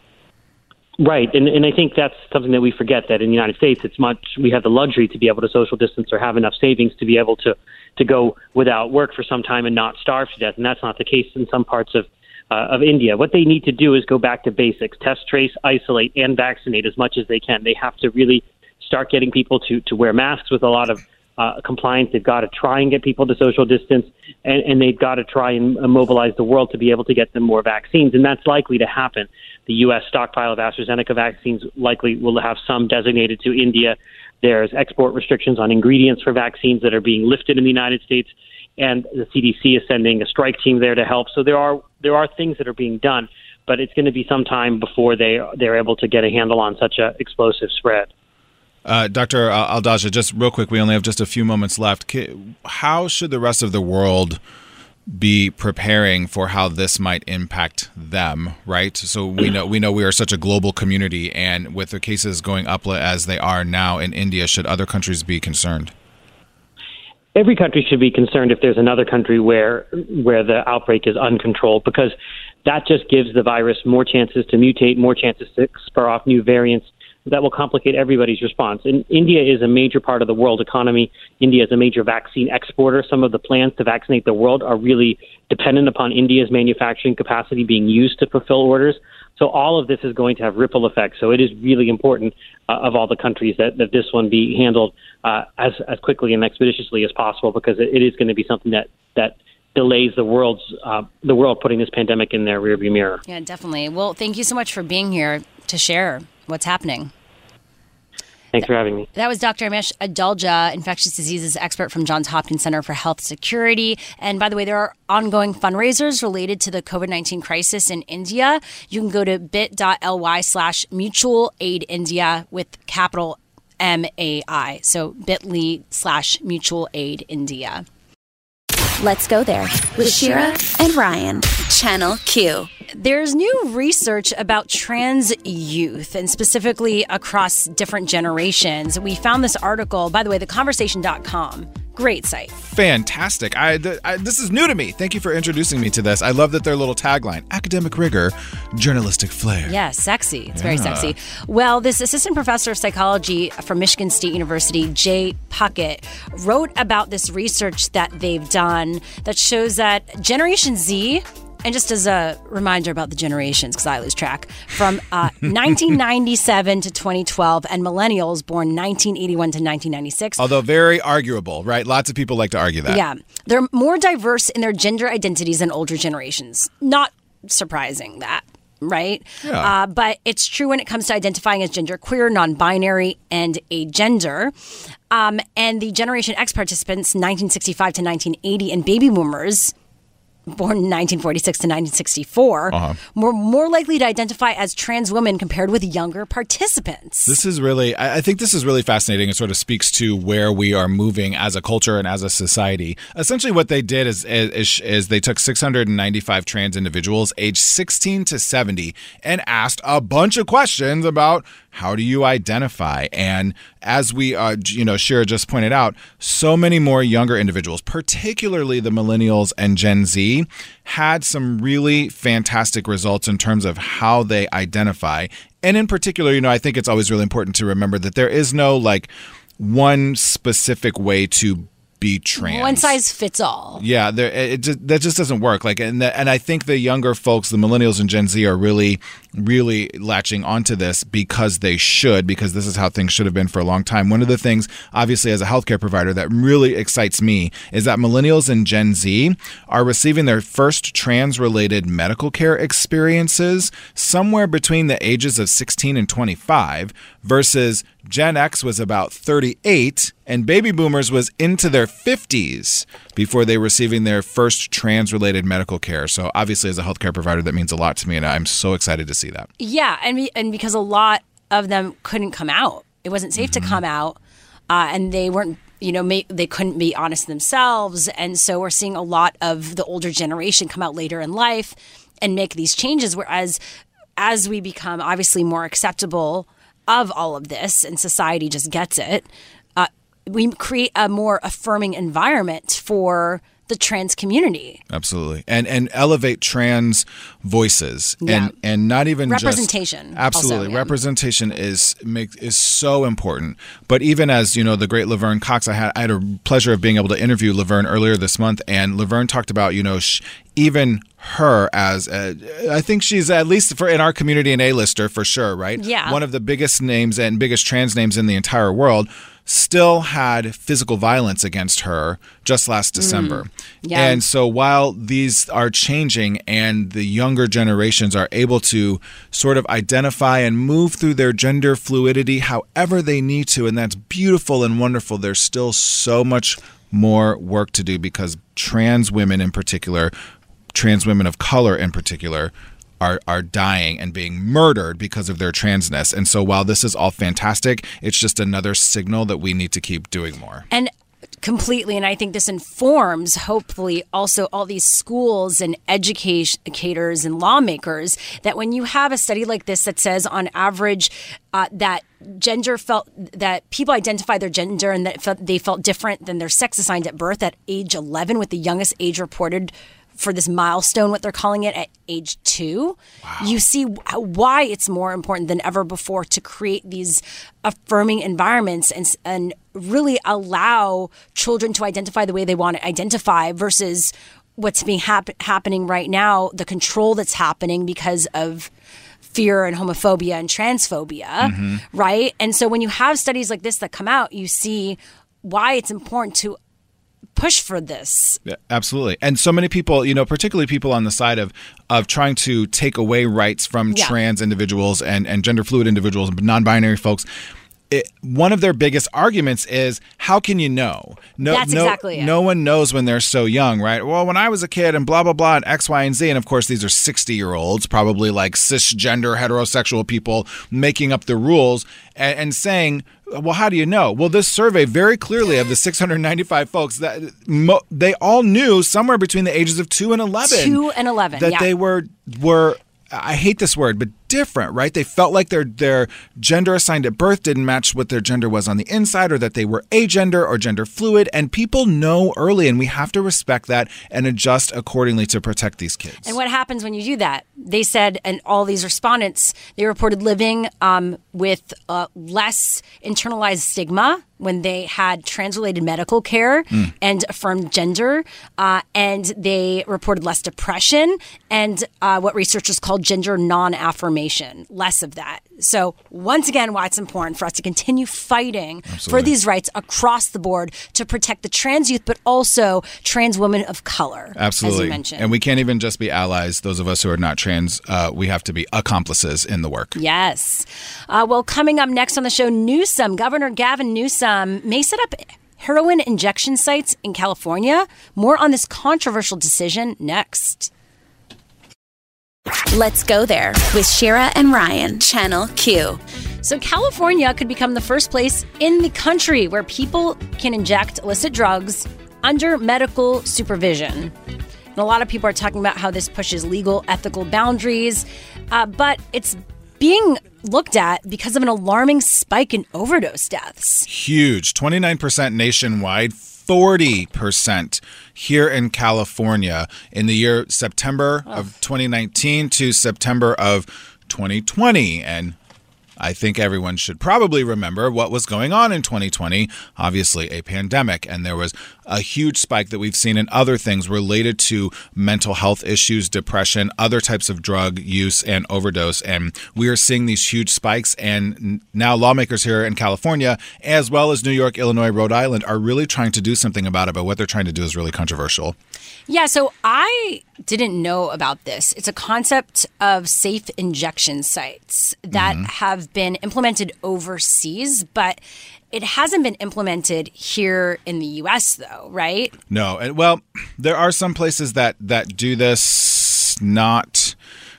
Right, and and I think that's something that we forget that in the United States, it's much we have the luxury to be able to social distance or have enough savings to be able to to go without work for some time and not starve to death, and that's not the case in some parts of uh, of India. What they need to do is go back to basics: test, trace, isolate, and vaccinate as much as they can. They have to really start getting people to to wear masks with a lot of uh, compliance. They've got to try and get people to social distance, and, and they've got to try and uh, mobilize the world to be able to get them more vaccines, and that's likely to happen. The U.S. stockpile of AstraZeneca vaccines likely will have some designated to India. There's export restrictions on ingredients for vaccines that are being lifted in the United States, and the CDC is sending a strike team there to help. So there are there are things that are being done, but it's going to be some time before they they're able to get a handle on such a explosive spread. Uh, Dr. Adalja, just real quick, we only have just a few moments left. How should the rest of the world be preparing for how this might impact them, right? So we know we know we are such a global community, and with the cases going up as they are now in India, should other countries be concerned? Every country should be concerned if there's another country where where the outbreak is uncontrolled, because that just gives the virus more chances to mutate, more chances to spur off new variants that will complicate everybody's response. And India is a major part of the world economy. India is a major vaccine exporter. Some of the plans to vaccinate the world are really dependent upon India's manufacturing capacity being used to fulfill orders. So all of this is going to have ripple effects. So it is really important uh, of all the countries that, that this one be handled uh, as as quickly and expeditiously as possible because it, it is going to be something that that delays the world's uh, the world putting this pandemic in their rearview mirror. Yeah, definitely. Well, thank you so much for being here to share what's happening. Thanks for having me. That was Dr. Amesh Adalja, infectious diseases expert from Johns Hopkins Center for Health Security. And by the way, there are ongoing fundraisers related to the COVID 19 crisis in India. You can go to bit.ly slash mutual aid India with capital M A I. So bit.ly slash mutual aid India. Let's go there with Shira and Ryan, Channel Q. There's new research about trans youth and specifically across different generations. We found this article, by the way, theconversation.com. Great site. Fantastic. I, th- I, this is new to me. Thank you for introducing me to this. I love that their little tagline academic rigor, journalistic flair. Yeah, sexy. It's yeah. very sexy. Well, this assistant professor of psychology from Michigan State University, Jae Puckett, wrote about this research that they've done that shows that Generation Z and just as a reminder about the generations, because I lose track, from uh, 1997 to 2012, and millennials born 1981 to 1996. Although very arguable, right? Lots of people like to argue that. Yeah. They're more diverse in their gender identities than older generations. Not surprising that right? Yeah. Uh, but it's true when it comes to identifying as gender queer, non binary, and a gender. Um, and the Generation X participants, 1965 to 1980, and baby boomers, born in 1946 to 1964 uh-huh. were more likely to identify as trans women compared with younger participants. This is really, I think this is really fascinating. It sort of speaks to where we are moving as a culture and as a society. Essentially, what they did is, is, is they took 695 trans individuals aged 16 to 70 and asked a bunch of questions about how do you identify? And as we, uh, you know, Shira just pointed out, so many more younger individuals, particularly the millennials and Gen Z, had some really fantastic results in terms of how they identify. And in particular, you know, I think it's always really important to remember that there is no like one specific way to be trans. One size fits all. Yeah, there, it, it, that just doesn't work. Like, and the, and I think the younger folks, the millennials and Gen Z, are really, really latching onto this because they should, because this is how things should have been for a long time. One of the things, obviously, as a healthcare provider, that really excites me is that millennials and Gen Z are receiving their first trans-related medical care experiences somewhere between the ages of 16 and 25, versus Gen X was about 38 and baby boomers was into their 50s before they were receiving their first trans related medical care. So obviously as a healthcare provider that means a lot to me and I'm so excited to see that. Yeah, and and because a lot of them couldn't come out. It wasn't safe mm-hmm. to come out uh, and they weren't you know, may, they couldn't be honest themselves. And so we're seeing a lot of the older generation come out later in life and make these changes. Whereas as we become obviously more acceptable of all of this and society just gets it, we create a more affirming environment for the trans community. Absolutely. And and elevate trans voices yeah. and and not even just representation. Just, absolutely. Also, yeah. Representation is make is so important. But even as, you know, the great Laverne Cox I had I had a pleasure of being able to interview Laverne earlier this month and Laverne talked about, you know, sh- even her as a, I think she's at least for in our community an A-lister for sure, right? Yeah. One of the biggest names and biggest trans names in the entire world still had physical violence against her just last mm. December. Yeah. And so while these are changing and the younger generations are able to sort of identify and move through their gender fluidity however they need to, and that's beautiful and wonderful, there's still so much more work to do because trans women in particular, trans women of color in particular, are, are dying and being murdered because of their transness. And so while this is all fantastic, it's just another signal that we need to keep doing more. And completely and i think this informs hopefully also all these schools and educators and lawmakers that when you have a study like this that says on average uh, that gender felt that people identify their gender and that felt, they felt different than their sex assigned at birth at age 11 with the youngest age reported for this milestone, what they're calling it, at age two, you see why it's more important than ever before to create these affirming environments and and really allow children to identify the way they want to identify versus what's being hap- happening right now, the control that's happening because of fear and homophobia and transphobia, Mm-hmm. right? And so when you have studies like this that come out, you see why it's important to push for this. Yeah, absolutely. And so many people, you know, particularly people on the side of of trying to take away rights from Yeah. trans individuals and and gender fluid individuals and non-binary folks. It, one of their biggest arguments is how can you know? No, That's no, exactly it. no one knows when they're so young, right? Well, when I was a kid and blah blah blah and X, Y, and Z, and of course these are sixty year olds, probably like cisgender heterosexual people making up the rules and, and saying, well, how do you know? Well, this survey very clearly of the 695 folks that mo- they all knew somewhere between the ages of two and 11 Two and 11, that yeah. they were were I hate this word, but different, right? They felt like their their gender assigned at birth didn't match what their gender was on the inside, or that they were agender or gender fluid. And people know early, and we have to respect that and adjust accordingly to protect these kids. And what happens when you do that? They said, and all these respondents, they reported living um, with uh, less internalized stigma when they had trans-related medical care Mm. and affirmed gender, uh, and they reported less depression and uh, what researchers call gender non-affirmation, less of that. So once again, why it's important for us to continue fighting for these rights across the board to protect the trans youth, but also trans women of color, Absolutely. as you mentioned. And we can't even just be allies, those of us who are not trans. Uh, we have to be accomplices in the work. Yes. Uh, well, coming up next on the show, Newsom, Governor Gavin Newsom may set up heroin injection sites in California. More on this controversial decision next. Let's go there with Shira and Ryan, Channel Q. So, California could become the first place in the country where people can inject illicit drugs under medical supervision. And a lot of people are talking about how this pushes legal, ethical boundaries, uh, but it's being looked at because of an alarming spike in overdose deaths. Huge 29% nationwide. 40% here in California in the year September of 2019 to September of 2020. And I think everyone should probably remember what was going on in 2020. Obviously, a pandemic, and there was a huge spike that we've seen in other things related to mental health issues, depression, other types of drug use and overdose. And we are seeing these huge spikes. And now, lawmakers here in California, as well as New York, Illinois, Rhode Island, are really trying to do something about it. But what they're trying to do is really controversial. Yeah, so I didn't know about this. It's a concept of safe injection sites that have been implemented overseas, but it hasn't been implemented here in the US though, right? No, and well, there are some places that that do this not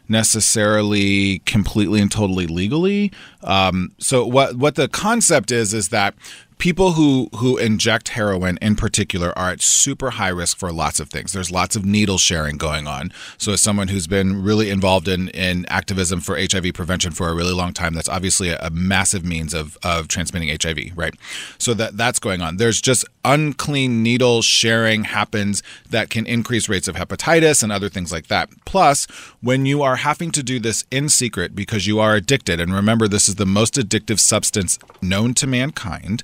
necessarily completely and totally legally. Um, so what what the concept is is that people who who inject heroin in particular are at super high risk for lots of things. There's lots of needle sharing going on. So as someone who's been really involved in in activism for HIV prevention for a really long time, that's obviously a, a massive means of of transmitting HIV, right? So that that's going on. There's just unclean needle sharing happens that can increase rates of hepatitis and other things like that. Plus, when you are having to do this in secret because you are addicted, and remember this is the most addictive substance known to mankind,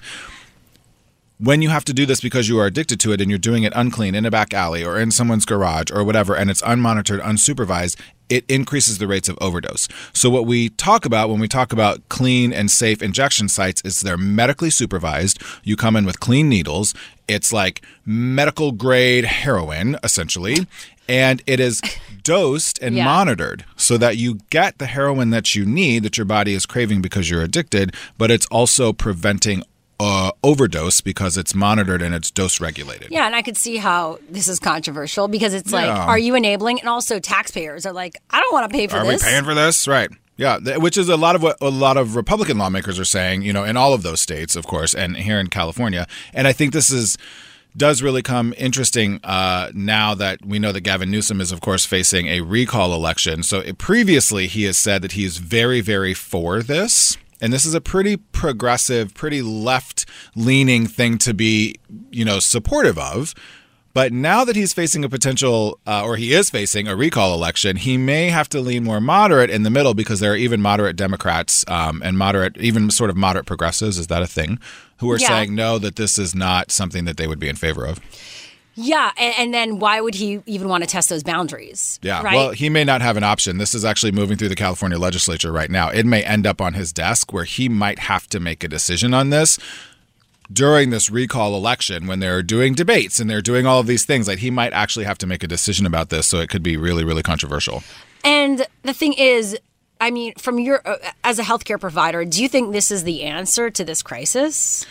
when you have to do this because you are addicted to it and you're doing it unclean in a back alley or in someone's garage or whatever, and it's unmonitored, unsupervised, it increases the rates of overdose. So what we talk about when we talk about clean and safe injection sites is they're medically supervised. You come in with clean needles. It's like medical grade heroin essentially, and it is dosed and Yeah. monitored so that you get the heroin that you need that your body is craving because you're addicted, but it's also preventing uh, overdose because it's monitored and it's dose regulated. Yeah, and I could see how this is controversial because it's like, Yeah. are you enabling? And also, taxpayers are like, I don't want to pay for Are this. Are we paying for this? Right. Yeah, which is a lot of what a lot of Republican lawmakers are saying, you know, in all of those states, of course, and here in California. And I think this is does really come interesting uh, now that we know that Gavin Newsom is, of course, facing a recall election. So it, previously, he has said that he is very, very for this. And this is a pretty progressive, pretty left leaning thing to be, you know, supportive of. But now that he's facing a potential, uh, or he is facing a recall election, he may have to lean more moderate in the middle because there are even moderate Democrats um, and moderate, even sort of moderate progressives. Is that a thing? Who are Yeah. saying no, that this is not something that they would be in favor of. Yeah, and, and then why would he even want to test those boundaries? Yeah. right. Well, he may not have an option. This is actually moving through the California legislature right now. It may end up on his desk where he might have to make a decision on this during this recall election when they're doing debates and they're doing all of these things. Like he might actually have to make a decision about this. So it could be really, really controversial. And the thing is, I mean, from your uh, as a healthcare provider, do you think this is the answer to this crisis?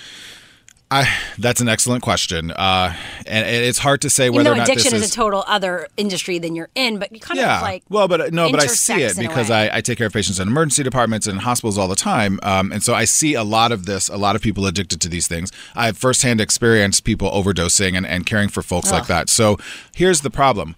I, that's an excellent question. Uh, and, and it's hard to say whether or not addiction this is, a total other industry than you're in, but you kind yeah. of like well, but no, but I see it because. I, I take care of patients in emergency departments and hospitals all the time, um, and so I see a lot of this. A lot of people addicted to these things. I have firsthand experienced people overdosing and, and caring for folks like that. So here's the problem: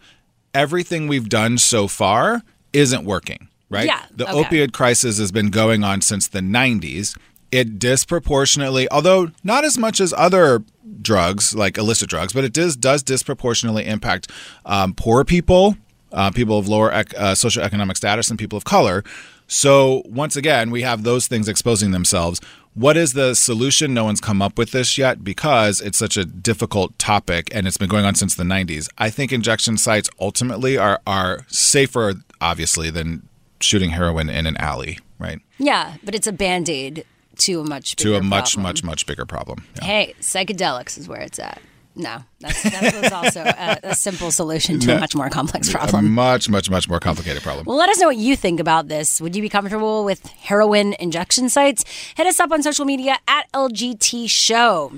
everything we've done so far isn't working. Right? Yeah, The okay. opioid crisis has been going on since the 90s. It disproportionately, although not as much as other drugs like illicit drugs, but it does does disproportionately impact um, poor people, uh, people of lower ec- uh, socioeconomic status, and people of color. So once again, we have those things exposing themselves. What is the solution? No one's come up with this yet because it's such a difficult topic and it's been going on since the 90s. I think injection sites ultimately are are safer, obviously, than shooting heroin in an alley, right? yeah, but it's a band aid to a much to a much, problem. much, much bigger problem. Hey, psychedelics is where it's at. No, that's, that was also a, a simple solution to a much more complex A problem. much, much, much more complicated problem. Well, let us know what you think about this. Would you be comfortable with heroin injection sites? Hit us up on social media at LGT Show.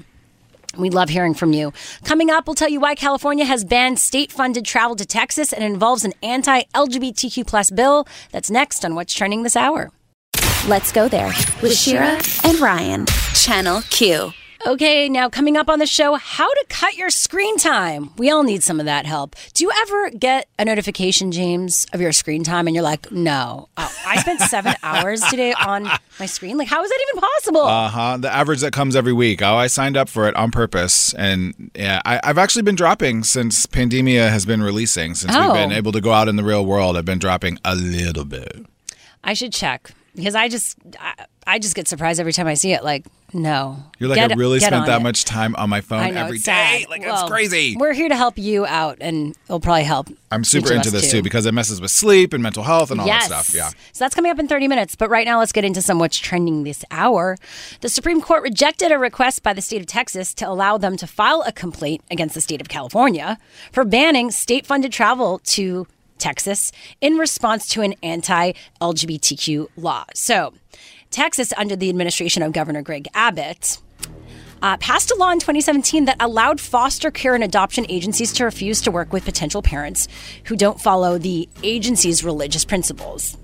We love hearing from you. Coming up, we'll tell you why California has banned state-funded travel to Texas and involves an anti-LGBTQ plus bill. That's next on What's Trending this hour. Let's go there with Shira and Ryan. Channel Q. Okay, now coming up on the show, how to cut your screen time. We all need some of that help. Do you ever get a notification, James, of your screen time and you're like, no, oh, I spent seven hours today on my screen? Like, how is that even possible? Uh huh. The average that comes every week. Oh, I signed up for it on purpose, and yeah, I, I've actually been dropping since Pandemia has been releasing. Since Oh. we've been able to go out in the real world, I've been dropping a little bit. I should check because I just, I, I just get surprised every time I see it. Like, no. You're like, Get- I really spent that it. much time on my phone know, every it's sad. Like Well, that's crazy. We're here to help you out, and it'll probably help. I'm super into this too because it messes with sleep and mental health and all yes. that stuff. Yeah. So that's coming up in 30 minutes. But right now, let's get into some what's trending this hour. The Supreme Court rejected a request by the state of Texas to allow them to file a complaint against the state of California for banning state funded travel to Texas in response to an anti LGBTQ law. So, Texas, under the administration of Governor Greg Abbott, uh, passed a law in 2017 that allowed foster care and adoption agencies to refuse to work with potential parents who don't follow the agency's religious principles,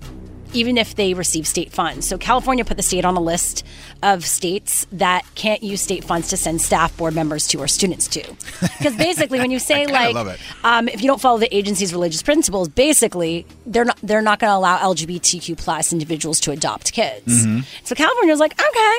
even if they receive state funds. So California put the state on a list of states that can't use state funds to send staff, board members to, or students to. Because basically, when you say like, um, if you don't follow the agency's religious principles, basically they're not they're not going to allow LGBTQ plus individuals to adopt kids. Mhm. So California was like, okay,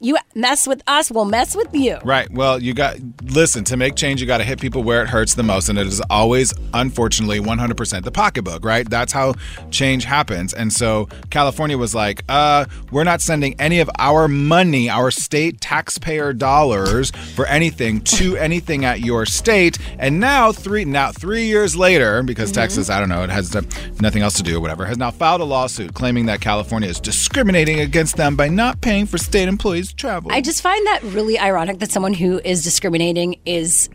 You mess with us, we'll mess with you. Right. Well, you got listen to make change. You got to hit people where it hurts the most, and it is always, unfortunately, 100% the pocketbook. Right. That's how change happens. And so California was like, uh, we're not sending any of our money, our state taxpayer dollars, for anything to anything at your state. And now three now three years later, because Mm-hmm. Texas, I don't know, it has nothing else to do or whatever, has now filed a lawsuit claiming that California is discriminating against them by not paying for state employees' travel. I just find that really ironic that someone who is discriminating is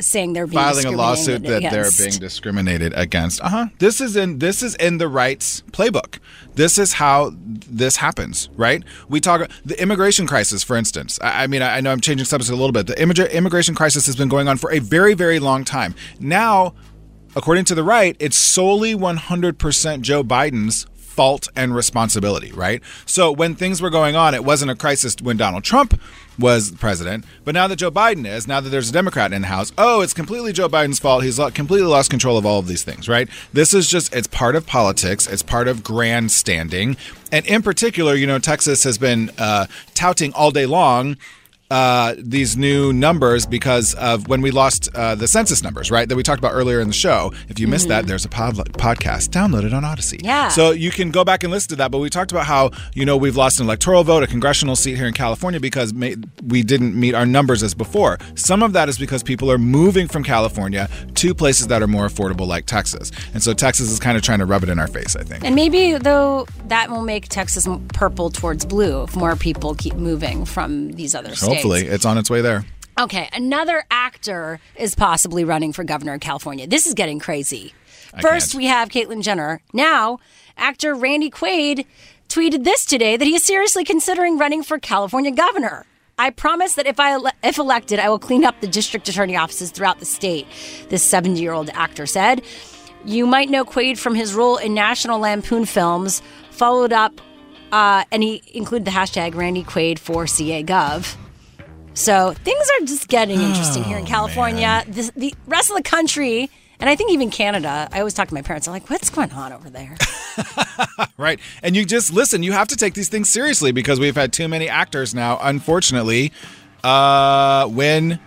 saying they're being filing a lawsuit that discriminated they're being discriminated against. Uh huh. This is in this is in the rights playbook. This is how this happens, right? We talk the immigration crisis, for instance. I, I mean, I, I know I'm changing subject a little bit. The immig- immigration crisis has been going on for a very, very long time. Now, according to the right, it's solely 100% Joe Biden's fault and responsibility, right? So when things were going on, it wasn't a crisis when Donald Trump was president, but now that Joe Biden is, now that there's a Democrat in the House, oh, it's completely Joe Biden's fault. He's completely lost control of all of these things, right? This is just, it's part of politics, it's part of grandstanding. And in particular, you know, Texas has been uh, touting all day long uh, these new numbers because of when we lost uh, the census numbers, right? That we talked about earlier in the show. If you missed that, there's a pod- podcast. Download it on Audacy. Yeah. So you can go back and listen to that. But we talked about how, you know, we've lost an electoral vote, a congressional seat here in California because ma- we didn't meet our numbers as before. Some of that is because people are moving from California to places that are more affordable, like Texas. And so Texas is kind of trying to rub it in our face, I think. And maybe though that will make Texas purple towards blue if more people keep moving from these other states. Hopefully, it's on its way there. Okay, another actor is possibly running for governor of California. This is getting crazy. First, we have Caitlyn Jenner. Now, actor Randy Quaid tweeted this today that he is seriously considering running for California governor. I promise that if I ele- if elected, I will clean up the district attorney offices throughout the state. This 70 year old actor said. You might know Quaid from his role in National Lampoon films, followed up, uh, and he included the hashtag Randy Quaid for CA Gov. So things are just getting interesting here in California. The, the rest of the country, and I think even Canada, I always talk to my parents. I'm like, what's going on over there? Right. And you just listen, you have to take these things seriously because we've had too many actors now, unfortunately, uh, win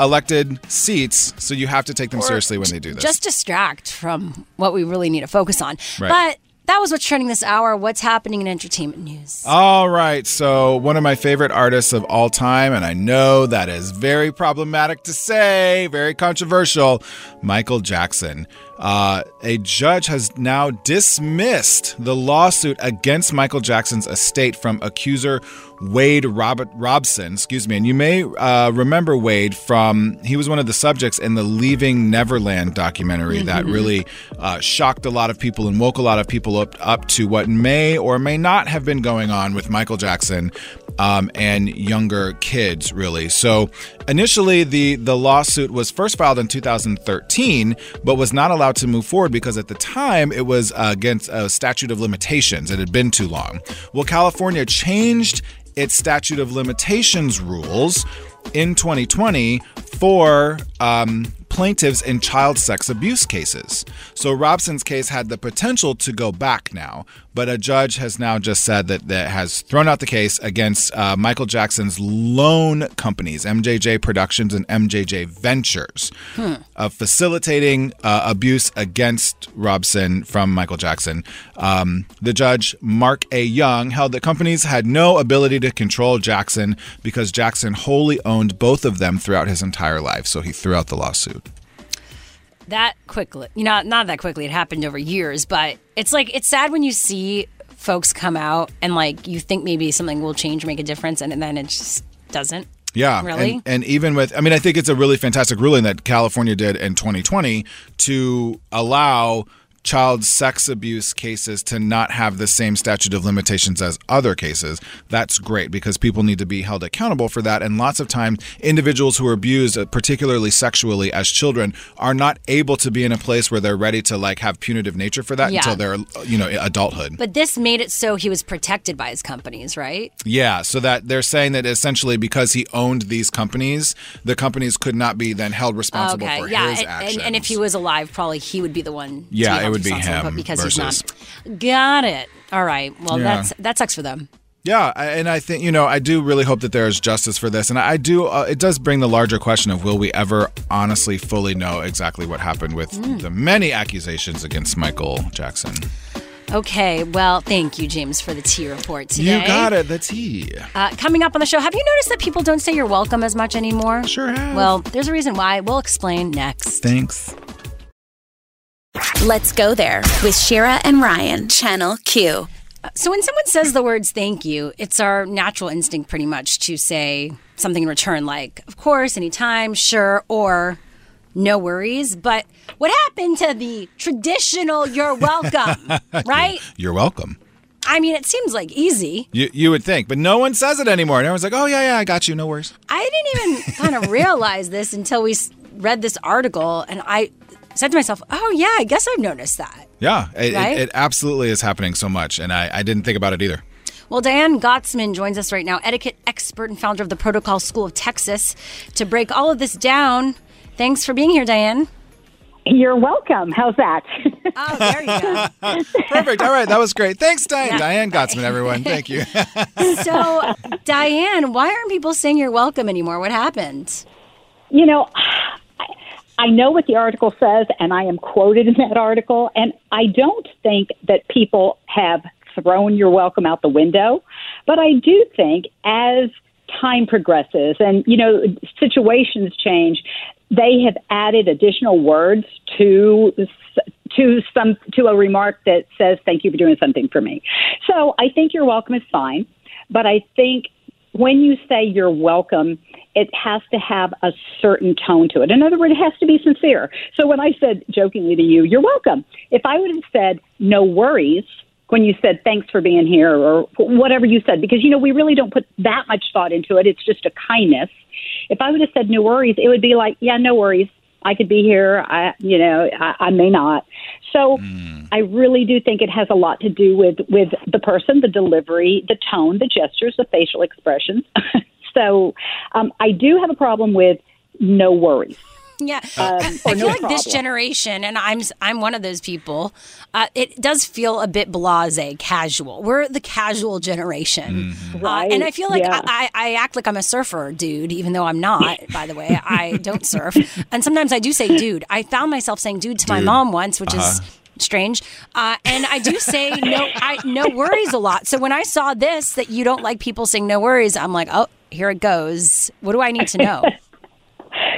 elected seats. So you have to take them seriously when they do this. Just distract from what we really need to focus on. Right. That was what's trending this hour. What's happening in entertainment news? All right. So, one of my favorite artists of all time, and I know that is very problematic to say, very controversial, Michael Jackson. Uh, a judge has now dismissed the lawsuit against Michael Jackson's estate from accuser Wade Robert Robson. Excuse me. And you may uh, remember Wade from, he was one of the subjects in the Leaving Neverland documentary that Mhm. really uh, shocked a lot of people and woke a lot of people up, up to what may or may not have been going on with Michael Jackson um, and younger kids, really. So initially, the, the lawsuit was first filed in 2013, but was not allowed to move forward because at the time it was uh, against a statute of limitations. It had been too long. Well, California changed its statute of limitations rules in 2020 for um, plaintiffs in child sex abuse cases. So Robson's case had the potential to go back now, but a judge has now just said that that has thrown out the case against uh, Michael Jackson's loan companies, MJJ Productions and MJJ Ventures, Hmm. of facilitating uh, abuse against Robson from Michael Jackson. Um, the judge, Mark A. Young, held that companies had no ability to control Jackson because Jackson wholly owned both of them throughout his entire life. So he threw out the lawsuit. That quickly. You know, not that quickly. It happened over years, but it's like it's sad when you see folks come out and like you think maybe something will change, make a difference, and then it just doesn't. Yeah, Really? and, and even with, I mean, I think it's a really fantastic ruling that California did in 2020 to allow child sex abuse cases to not have the same statute of limitations as other cases. That's great because people need to be held accountable for that. And lots of times, individuals who are abused, uh, particularly sexually as children, are not able to be in a place where they're ready to like have punitive nature for that Yeah. until they're, you know, adulthood. But this made it so he was protected by his companies, right? Yeah, so that they're saying that essentially because he owned these companies, the companies could not be then held responsible okay, for yeah, his and, actions. and, and if he was alive, probably he would be the one. to Yeah, it would be him but because versus- he's not. Got it. All right. Well, Yeah. that's that sucks for them. Yeah, and I think you know I do really hope that there is justice for this, and I do. Uh, it does bring the larger question of will we ever honestly fully know exactly what happened with Mm. the many accusations against Michael Jackson. Okay, well, thank you, James, for the tea report today. You got it. The tea. Uh, coming up on the show, have you noticed that people don't say you're welcome as much anymore? Sure have. Well, there's a reason why. We'll explain next. Thanks. Let's go there with Shira and Ryan, Channel Q. So when someone says the words thank you, it's our natural instinct pretty much to say something in return like, of course, anytime, sure, or no worries. But what happened to the traditional you're welcome, right? You're welcome. I mean, it seems like easy. You you would think, but no one says it anymore. And everyone's like, "Oh yeah, yeah, I got you. No worries." I didn't even kind of realize this until we read this article, and I said to myself, oh, yeah, I guess I've noticed that. Yeah, it, Right? it, it absolutely is happening so much, and I, I didn't think about it either. Well, Diane Gottsman joins us right now, etiquette expert and founder of the Protocol School of Texas, to break all of this down. Thanks for being here, Diane. You're welcome. How's that? Oh, there you go. Perfect. All right, that was great. Thanks, Diane. Diane Gottsman, everyone. Thank you. so, Diane, why aren't people saying you're welcome anymore? What happened? You know, I- know what the article says, and I am quoted in that article, and I don't think that people have thrown your welcome out the window, but I do think as time progresses and you know situations change they have added additional words to to some to a remark that says thank you for doing something for me. So i think your welcome is fine but i think when you say you're welcome, it has to have a certain tone to it. In other words, it has to be sincere. So when I said jokingly to you, you're welcome, if I would have said no worries when you said thanks for being here or whatever you said, because, you know, we really don't put that much thought into it, it's just a kindness. If I would have said no worries, it would be like, yeah, no worries. I could be here. I, you know, I, I may not. So hmm. I really do think it has a lot to do with with the person, the delivery, the tone, the gestures, the facial expressions. so um, I do have a problem with no worries. Yeah, Um, I feel no like this generation, and I'm I'm one of those people. Uh, it does feel a bit blasé, casual. We're the casual generation, uh, and I feel like yeah. I, I act like I'm a surfer, dude, even though I'm not. By the way, I don't surf, and sometimes I do say dude. I found myself saying dude to my mom once, which is Uh-huh. strange. Uh, and I do say no, I no worries a lot. So when I saw this that you don't like people saying no worries, I'm like, oh, here it goes. What do I need to know?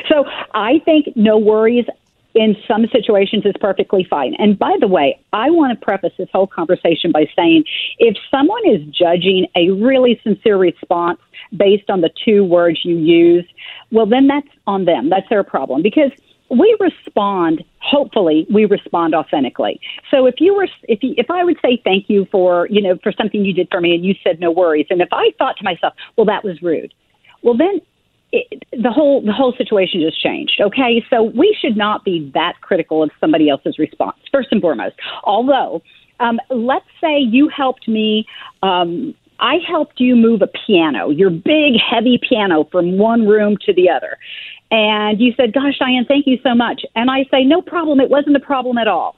So I think no worries in some situations is perfectly fine. And by the way, I want to preface this whole conversation by saying if someone is judging a really sincere response based on the two words you use, well, then that's on them. That's their problem because we respond hopefully we respond authentically so if you were if you, if i would say thank you for you know for something you did for me and you said no worries and if i thought to myself well that was rude well then it, the whole the whole situation just changed. Okay, so we should not be that critical of somebody else's response first and foremost. Although, um, let's say you helped me. Um, I helped you move a piano, your big heavy piano, from one room to the other, and you said, "Gosh, Diane, thank you so much." And I say, "No problem. It wasn't a problem at all.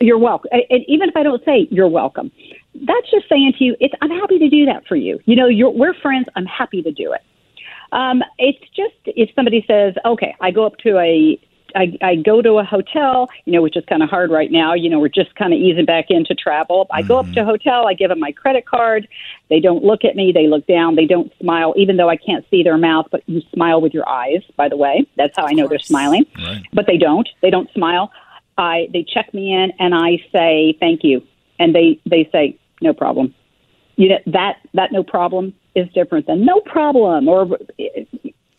You're welcome." And even if I don't say you're welcome, that's just saying to you, it's, "I'm happy to do that for you." You know, you're, we're friends. I'm happy to do it. Um, it's just if somebody says, okay, I go up to a, I, I go to a hotel, you know, which is kind of hard right now. You know, we're just kind of easing back into travel. I go up to a hotel, I give them my credit card. They don't look at me. They look down. They don't smile, even though I can't see their mouth, but you smile with your eyes, by the way. That's how I know they're smiling. But they don't. They don't smile. I, they check me in and I say, thank you. And they, they say, no problem you know that that no problem is different than no problem or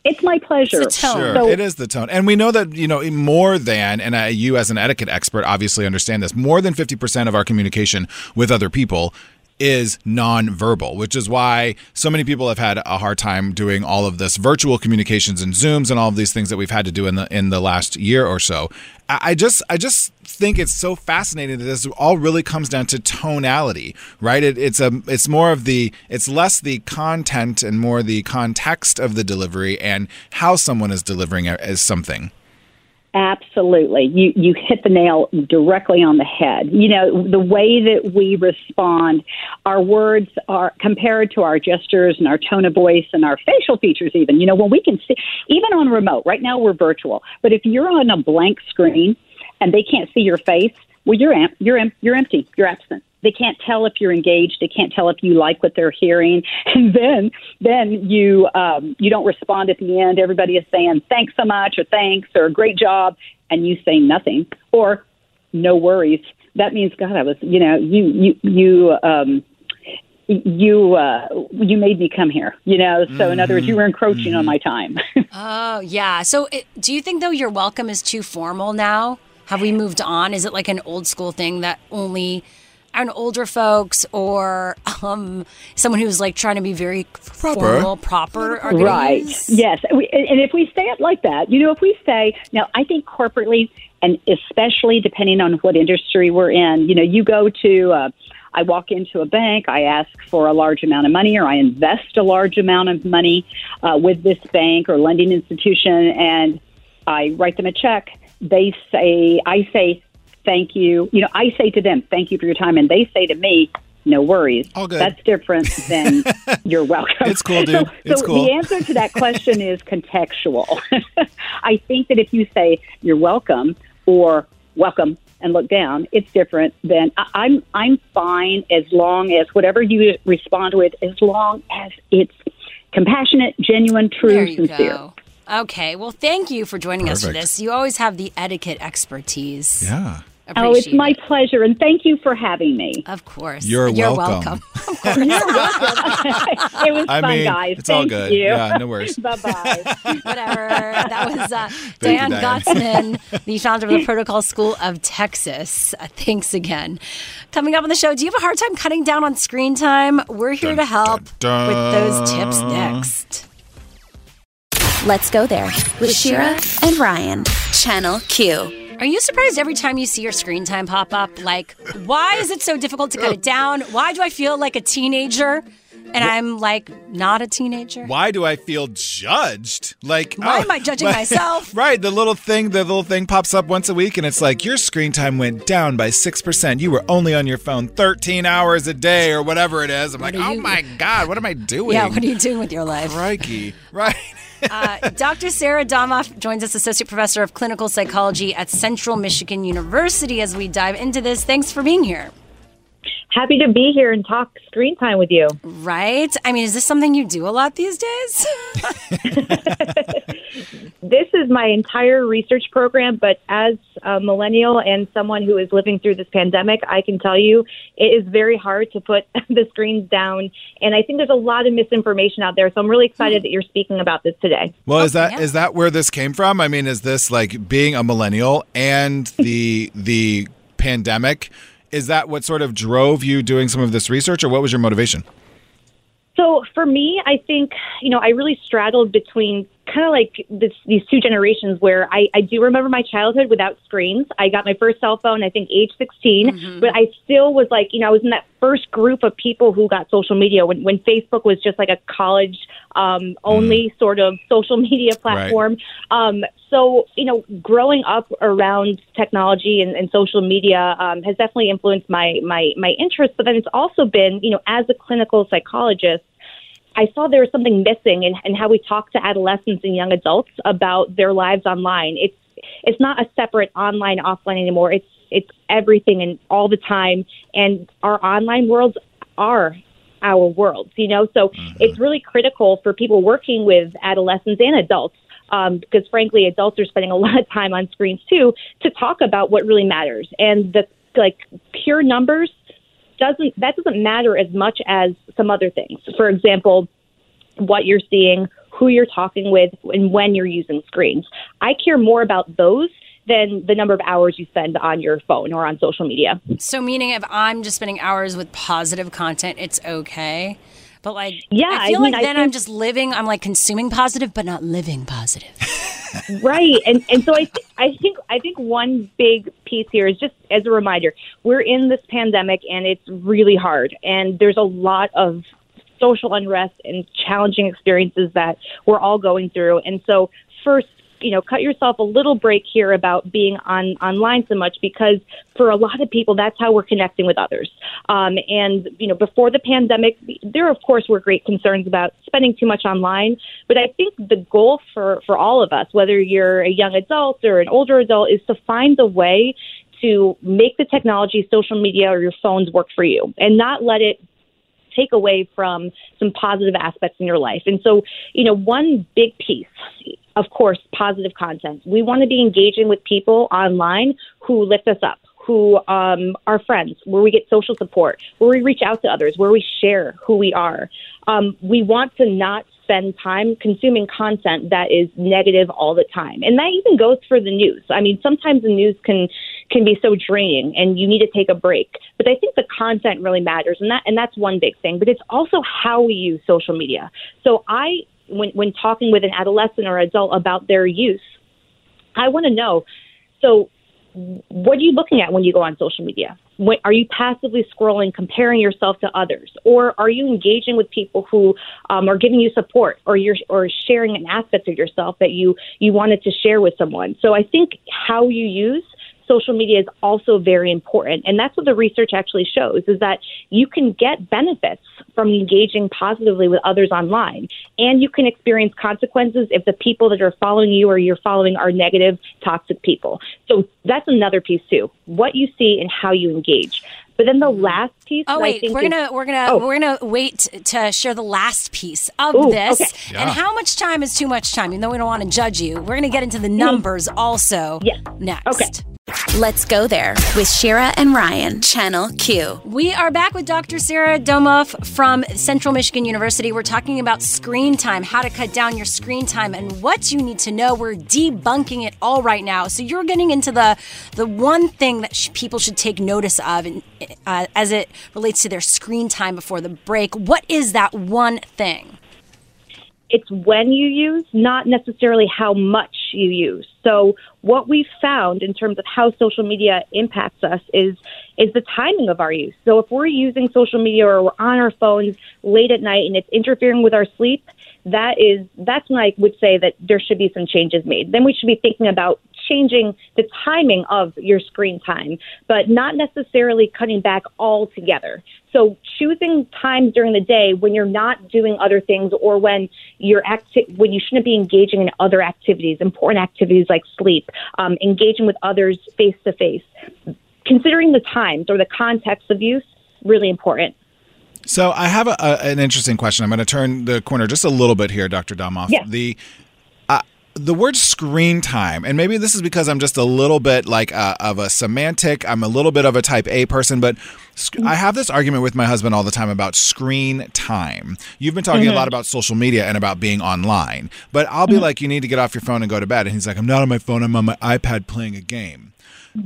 it's my pleasure. Sure, So- it is the tone, and we know that you know more than, and uh, you as an etiquette expert obviously understand this. More than fifty percent of our communication with other people is nonverbal, which is why so many people have had a hard time doing all of this virtual communications and Zooms and all of these things that we've had to do in the in the last year or so. I just I just think it's so fascinating that this all really comes down to tonality, right? It, it's a it's more of the it's less the content and more the context of the delivery and how someone is delivering it as something. Absolutely. You you hit the nail directly on the head. You know, the way that we respond, our words are compared to our gestures and our tone of voice and our facial features even. You know, when we can see even on remote, right now we're virtual, but if you're on a blank screen and they can't see your face, well you're you're you're empty. You're absent they can't tell if you're engaged. They can't tell if you like what they're hearing. And then then you um, you don't respond at the end. Everybody is saying thanks so much or thanks or great job, and you say nothing or no worries. That means God, I was you know you you you. Um, you uh, you made me come here, you know. So in other words, you were encroaching on my time. Oh, yeah. So it, do you think, though, your welcome is too formal now? Have we moved on? Is it like an old school thing that only on older folks or um, someone who's like trying to be very formal, proper? Are right. use? Yes. We, and and if we say it like that, you know, if we say, now, I think corporately, and especially depending on what industry we're in, you know, you go to, uh, I walk into a bank, I ask for a large amount of money, or I invest a large amount of money uh, with this bank or lending institution, and I write them a check. They say, I say, thank you. You know, I say to them, thank you for your time, and they say to me, no worries. All good. That's different than you're welcome. It's cool, dude. So, It's so cool. the answer to that question is contextual. I think that if you say you're welcome or welcome and look down, it's different than I, I'm. I'm fine as long as whatever you respond with, as long as it's compassionate, genuine, true, There you sincere. go. Okay. Well, thank you for joining us for this. You always have the etiquette expertise. Yeah. Oh, it's my it. pleasure, and thank you for having me. Of course. You're You're welcome. welcome. You're welcome. it was I fun, mean, guys. it's all Thank good. You. Yeah, no worries. bye bye. Whatever. That was uh, Thank Dan you, Diane. Gottsman, the founder of the Protocol School of Texas. Uh, thanks again. Coming up on the show, do you have a hard time cutting down on screen time? We're here to help dun, with those tips next. Let's go there with Shira and Ryan, Channel Q. Are you surprised every time you see your screen time pop up? Like, why is it so difficult to cut it down? Why do I feel like a teenager? And I'm like, not a teenager. Why do I feel judged? Like, Why oh, am I judging myself? Right, the little thing, the little thing pops up once a week, and it's like your screen time went down by six percent. You were only on your phone thirteen hours a day, or whatever it is. I'm like, are oh you- my god, what am I doing? Yeah, what are you doing with your life? Crikey, right? Uh, Dr. Sarah Domoff joins us, Associate Professor of Clinical Psychology at Central Michigan University, as we dive into this. Thanks for being here. Happy to be here and talk screen time with you. Right? I mean, is this something you do a lot these days? This is my entire research program, but as a millennial and someone who is living through this pandemic, I can tell you it is very hard to put the screens down. And I think there's a lot of misinformation out there. So I'm really excited that you're speaking about this today. Well, is that is that where this came from? I mean, is this like being a millennial and the the pandemic? Is that what sort of drove you doing some of this research, or what was your motivation? So for me, I think, you know, I really straddled between kind of like this, these two generations where I, I do remember my childhood without screens. I got my first cell phone, I think, age 16, but I still was like, you know, I was in that first group of people who got social media when, when Facebook was just like a college um, only sort of social media platform. Um, so, you know, growing up around technology and, and social media um, has definitely influenced my, my, my interest, but then it's also been, you know, as a clinical psychologist, I saw there was something missing in, in how we talk to adolescents and young adults about their lives online. It's it's not a separate online offline anymore. It's it's everything and all the time. And our online worlds are our worlds, you know. So it's really critical for people working with adolescents and adults. Um, because frankly, adults are spending a lot of time on screens too to talk about what really matters. And the like pure numbers doesn't that doesn't matter as much as some other things. For example, what you're seeing, who you're talking with, and when you're using screens. I care more about those than the number of hours you spend on your phone or on social media. so, meaning if I'm just spending hours with positive content, it's okay. But like, Yeah, I feel I mean, like then I'm just living. I'm like consuming positive, but not living positive. right and and so i th- i think i think one big piece here is just as a reminder we're in this pandemic and it's really hard and there's a lot of social unrest and challenging experiences that we're all going through and so first you know, cut yourself a little break here about being on online so much because for a lot of people, that's how we're connecting with others. Um, and you know, before the pandemic, there of course were great concerns about spending too much online. But I think the goal for for all of us, whether you're a young adult or an older adult, is to find a way to make the technology, social media, or your phones work for you, and not let it take away from some positive aspects in your life. And so, you know, one big piece, of course, positive content. We want to be engaging with people online who lift us up, who um, are friends, where we get social support, where we reach out to others, where we share who we are. Um, we want to not spend time consuming content that is negative all the time. And that even goes for the news. I mean, sometimes the news can can be so draining and you need to take a break. But I think the content really matters and that and that's one big thing, but it's also how we use social media. So I when when talking with an adolescent or adult about their use, I want to know so what are you looking at when you go on social media? Are you passively scrolling, comparing yourself to others, or are you engaging with people who um, are giving you support, or you're or sharing an aspect of yourself that you you wanted to share with someone? So I think how you use social media is also very important. And that's what the research actually shows is that you can get benefits from engaging positively with others online. And you can experience consequences if the people that are following you or you're following are negative, toxic people. So that's another piece too. What you see and how you engage. But then the last piece. Oh wait, we're gonna we're gonna oh. we're gonna wait to share the last piece of Ooh, this. okay. And how much time is too much time? Even though we don't want to judge you, we're gonna get into the numbers also. Yeah. Next. Okay. Let's go there with Shira and Ryan, Channel Q. We are back with Dr. Sarah Domoff from Central Michigan University. We're talking about screen time, how to cut down your screen time, and what you need to know. We're debunking it all right now. So you're getting into the the one thing that sh- people should take notice of, in, uh, as it relates to their screen time before the break. What is that one thing? it's when you use, not necessarily how much you use. So what we've found in terms of how social media impacts us is is the timing of our use. So if we're using social media or we're on our phones late at night and it's interfering with our sleep, that is that's when I would say that there should be some changes made. Then we should be thinking about changing the timing of your screen time, but not necessarily cutting back altogether. So choosing times during the day when you're not doing other things or when you're acti- when you shouldn't be engaging in other activities, important activities like sleep, um, engaging with others face to face. Considering the times or the context of use, really important. So I have a, a, an interesting question. I'm going to turn the corner just a little bit here, Dr. Domoff. Yeah. The the word screen time, and maybe this is because I'm just a little bit like a, of a semantic. I'm a little bit of a type A person, but sc- I have this argument with my husband all the time about screen time. You've been talking Mhm. a lot about social media and about being online, but I'll be like, you need to get off your phone and go to bed, and he's like, I'm not on my phone. I'm on my iPad playing a game.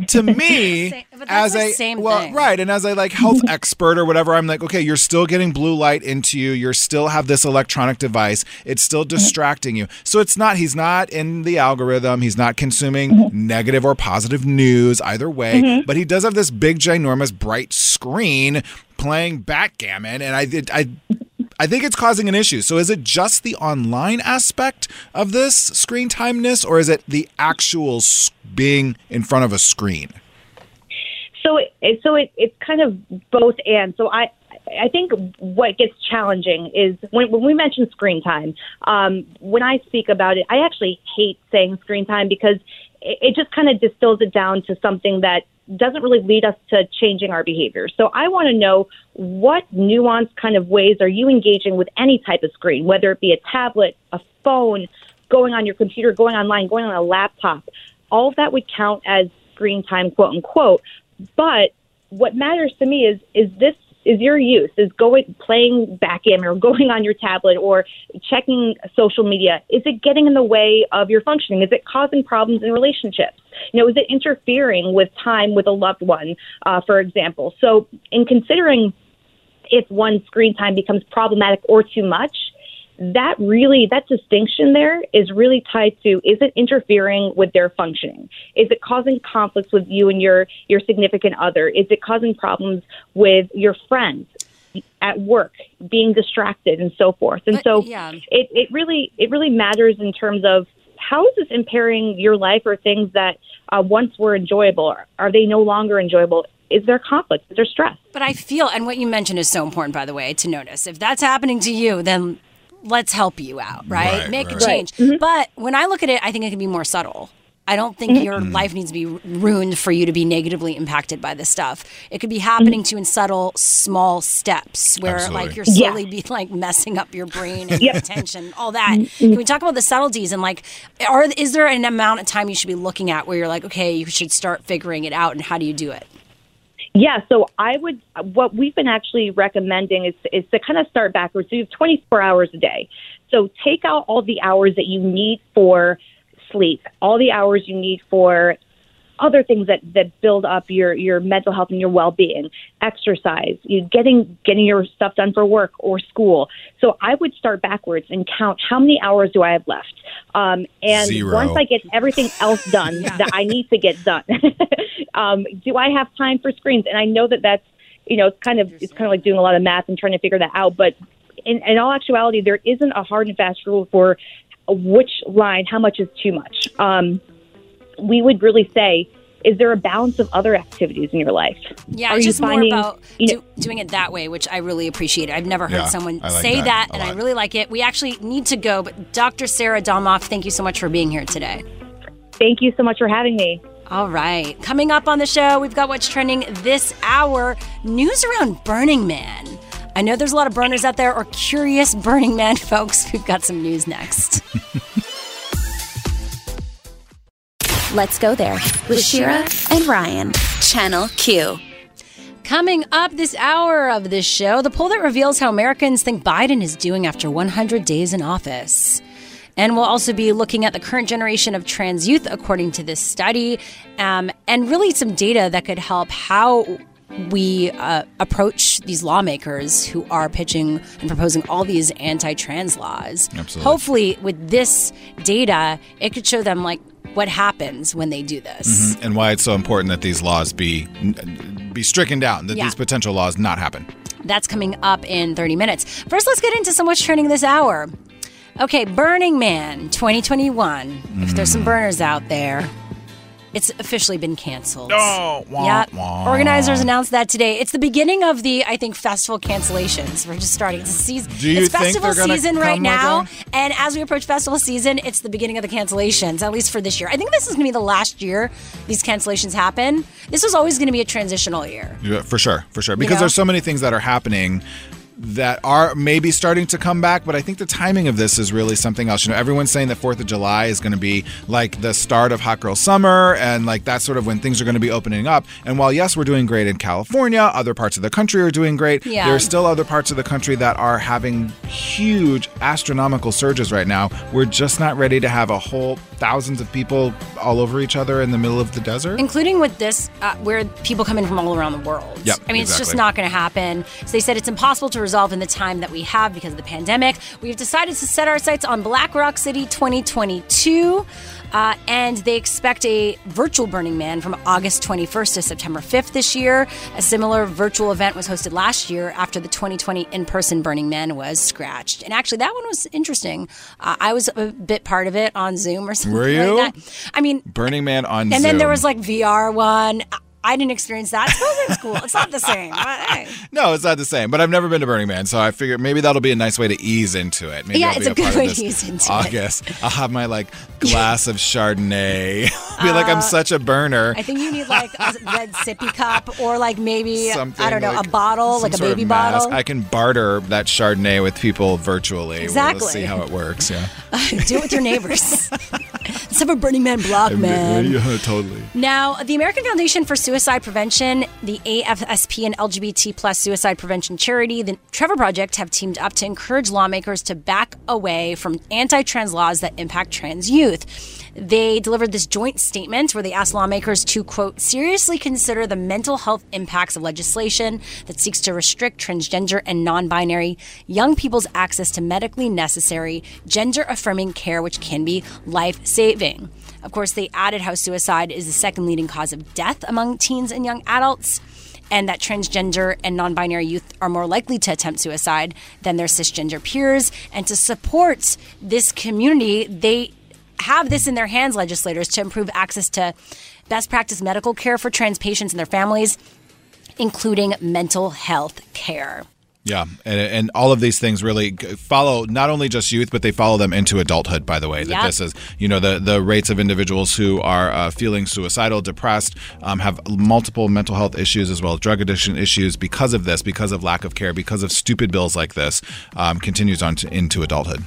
To me, as like a same well, thing. right, and as a like health expert or whatever, I'm like, okay, you're still getting blue light into you. You're still have this electronic device. It's still distracting you. So it's not. He's not in the algorithm. He's not consuming negative or positive news either way. Mhm. But he does have this big, ginormous, bright screen playing backgammon, and I did I. I think it's causing an issue. So is it just the online aspect of this screen timeness, or is it the actual being in front of a screen? So it, so it, it's kind of both and. So I I think what gets challenging is when, when we mention screen time. Um, when I speak about it, I actually hate saying screen time because it, just kind of distills it down to something that doesn't really lead us to changing our behavior. So I want to know what nuanced kind of ways are you engaging with any type of screen, whether it be a tablet, a phone, going on your computer, going online, going on a laptop. All of that would count as screen time, quote unquote. But what matters to me is is this is your use is going playing backgammon or going on your tablet or checking social media is it getting in the way of your functioning? Is it causing problems in relationships? You know is it interfering with time with a loved one uh, for example? So in considering if one screen time becomes problematic or too much that really that distinction there is really tied to is it interfering with their functioning is it causing conflicts with you and your your significant other is it causing problems with your friends at work being distracted and so forth and so yeah. it, it really it really matters in terms of how is this impairing your life or things that uh, once were enjoyable? Are they no longer enjoyable? Is there conflict? Is there stress? But I feel, and what you mentioned is so important, by the way, to notice. If that's happening to you, then let's help you out, right? Right, Make right. a change. But when I look at it, I think it can be more subtle. I don't think Mm-hmm. your Mm. life needs to be ruined for you to be negatively impacted by this stuff. It could be happening to you in subtle, small steps where, Absolutely. like, you're Yeah. slowly be like messing up your brain and Yep. attention, all that. Can we talk about the subtleties and like, are is there an amount of time you should be looking at where you're like, okay, you should start figuring it out, and how do you do it? Yeah, so I would. What we've been actually recommending is is to kind of start backwards. So you have 24 hours a day. So take out all the hours that you need for sleep, all the hours you need for other things that that build up your your mental health and your well being, exercise, you getting getting your stuff done for work or school. So I would start backwards and count how many hours do I have left. Um, and Zero. once I get everything else done that I need to get done, um, do I have time for screens? And I know that that's you know it's kind of it's kind of like doing a lot of math and trying to figure that out. But in, in all actuality, there isn't a hard and fast rule for which line, how much is too much. Um, we would really say, is there a balance of other activities in your life? Yeah, Are it's you just finding- more about you know- do, doing it that way, which I really appreciate. I've never heard Yeah, someone like say that that, a and I really like it. We actually need to go, but Dr. Sarah Domoff, thank you so much for being here today. Thank you so much for having me. All right, coming up on the show, we've got what's trending this hour news around Burning Man. I know there's a lot of burners out there or curious Burning Man folks. We've got some news next. Let's go there with Shira and Ryan. Channel Q. Coming up this hour of this show, the poll that reveals how Americans think Biden is doing after 100 days in office. And we'll also be looking at the current generation of trans youth, according to this study, um, and really some data that could help how we uh, approach these lawmakers who are pitching and proposing all these anti-trans laws. Absolutely. Hopefully, with this data, it could show them like what happens when they do this. Mhm. and why it's so important that these laws be be stricken down, that Yeah. these potential laws not happen. That's coming up in 30 minutes. First, let's get into some what's trending this hour. Okay, Burning Man 2021. If there's some burners out there, it's officially been canceled. Oh, wah, yeah. wah. Organizers announced that today. It's the beginning of the, I think, festival cancellations. We're just starting. It's season. Do you it's think festival they're season right come now, that? and as we approach festival season, it's the beginning of the cancellations. At least for this year, I think this is going to be the last year these cancellations happen. This was always going to be a transitional year. Yeah, for sure, for sure. Because know? there's so many things that are happening that are maybe starting to come back, but I think the timing of this is really something else. You know, everyone's saying that Fourth of July is going to be like the start of Hot Girl Summer, and like that's sort of when things are going to be opening up. And while yes, we're doing great in California, other parts of the country are doing great. Yeah. There are still other parts of the country that are having huge astronomical surges right now. We're just not ready to have a whole thousands of people all over each other in the middle of the desert. including with this uh, where people come in from all around the world Yep, i mean it's just not going to happen so they said it's impossible to resolve in the time that we have because of the pandemic we've decided to set our sights on black rock city 2022 uh, and they expect a virtual Burning Man from August 21st to September 5th this year. A similar virtual event was hosted last year after the 2020 in person Burning Man was scratched. And actually, that one was interesting. Uh, I was a bit part of it on Zoom or something Were you? like that. I mean, Burning Man on Zoom. and then there was like VR one. I- didn't experience that. I suppose it's cool. It's not the same. But, hey. No, it's not the same. But I've never been to Burning Man, so I figured maybe that'll be a nice way to ease into it. Maybe Yeah, I'll it's a good way to ease into it. August. I'll have my like glass of Chardonnay. be like I'm such a burner. Uh, I think you need like a red sippy cup or like maybe Something I don't know like a bottle, like a baby bottle. I can barter that Chardonnay with people virtually. We'll- Exactly. See how it works. Yeah. Do it with your neighbors. Let's have a Burning Man block, man. Yeah, totally. Now, the American Foundation for Suicide Prevention, the AFSP and LGBT plus suicide prevention charity, the Trevor Project have teamed up to encourage lawmakers to back away from anti-trans laws that impact trans youth. They delivered this joint statement where they asked lawmakers to, quote, seriously consider the mental health impacts of legislation that seeks to restrict transgender and non binary young people's access to medically necessary, gender affirming care, which can be life saving. Of course, they added how suicide is the second leading cause of death among teens and young adults. And that transgender and non binary youth are more likely to attempt suicide than their cisgender peers. And to support this community, they have this in their hands, legislators, to improve access to best practice medical care for trans patients and their families, including mental health care. Yeah, and, and all of these things really follow not only just youth, but they follow them into adulthood. By the way, that Yeah. this is you know the the rates of individuals who are uh, feeling suicidal, depressed, um, have multiple mental health issues as well as drug addiction issues because of this, because of lack of care, because of stupid bills like this, um, continues on to, into adulthood.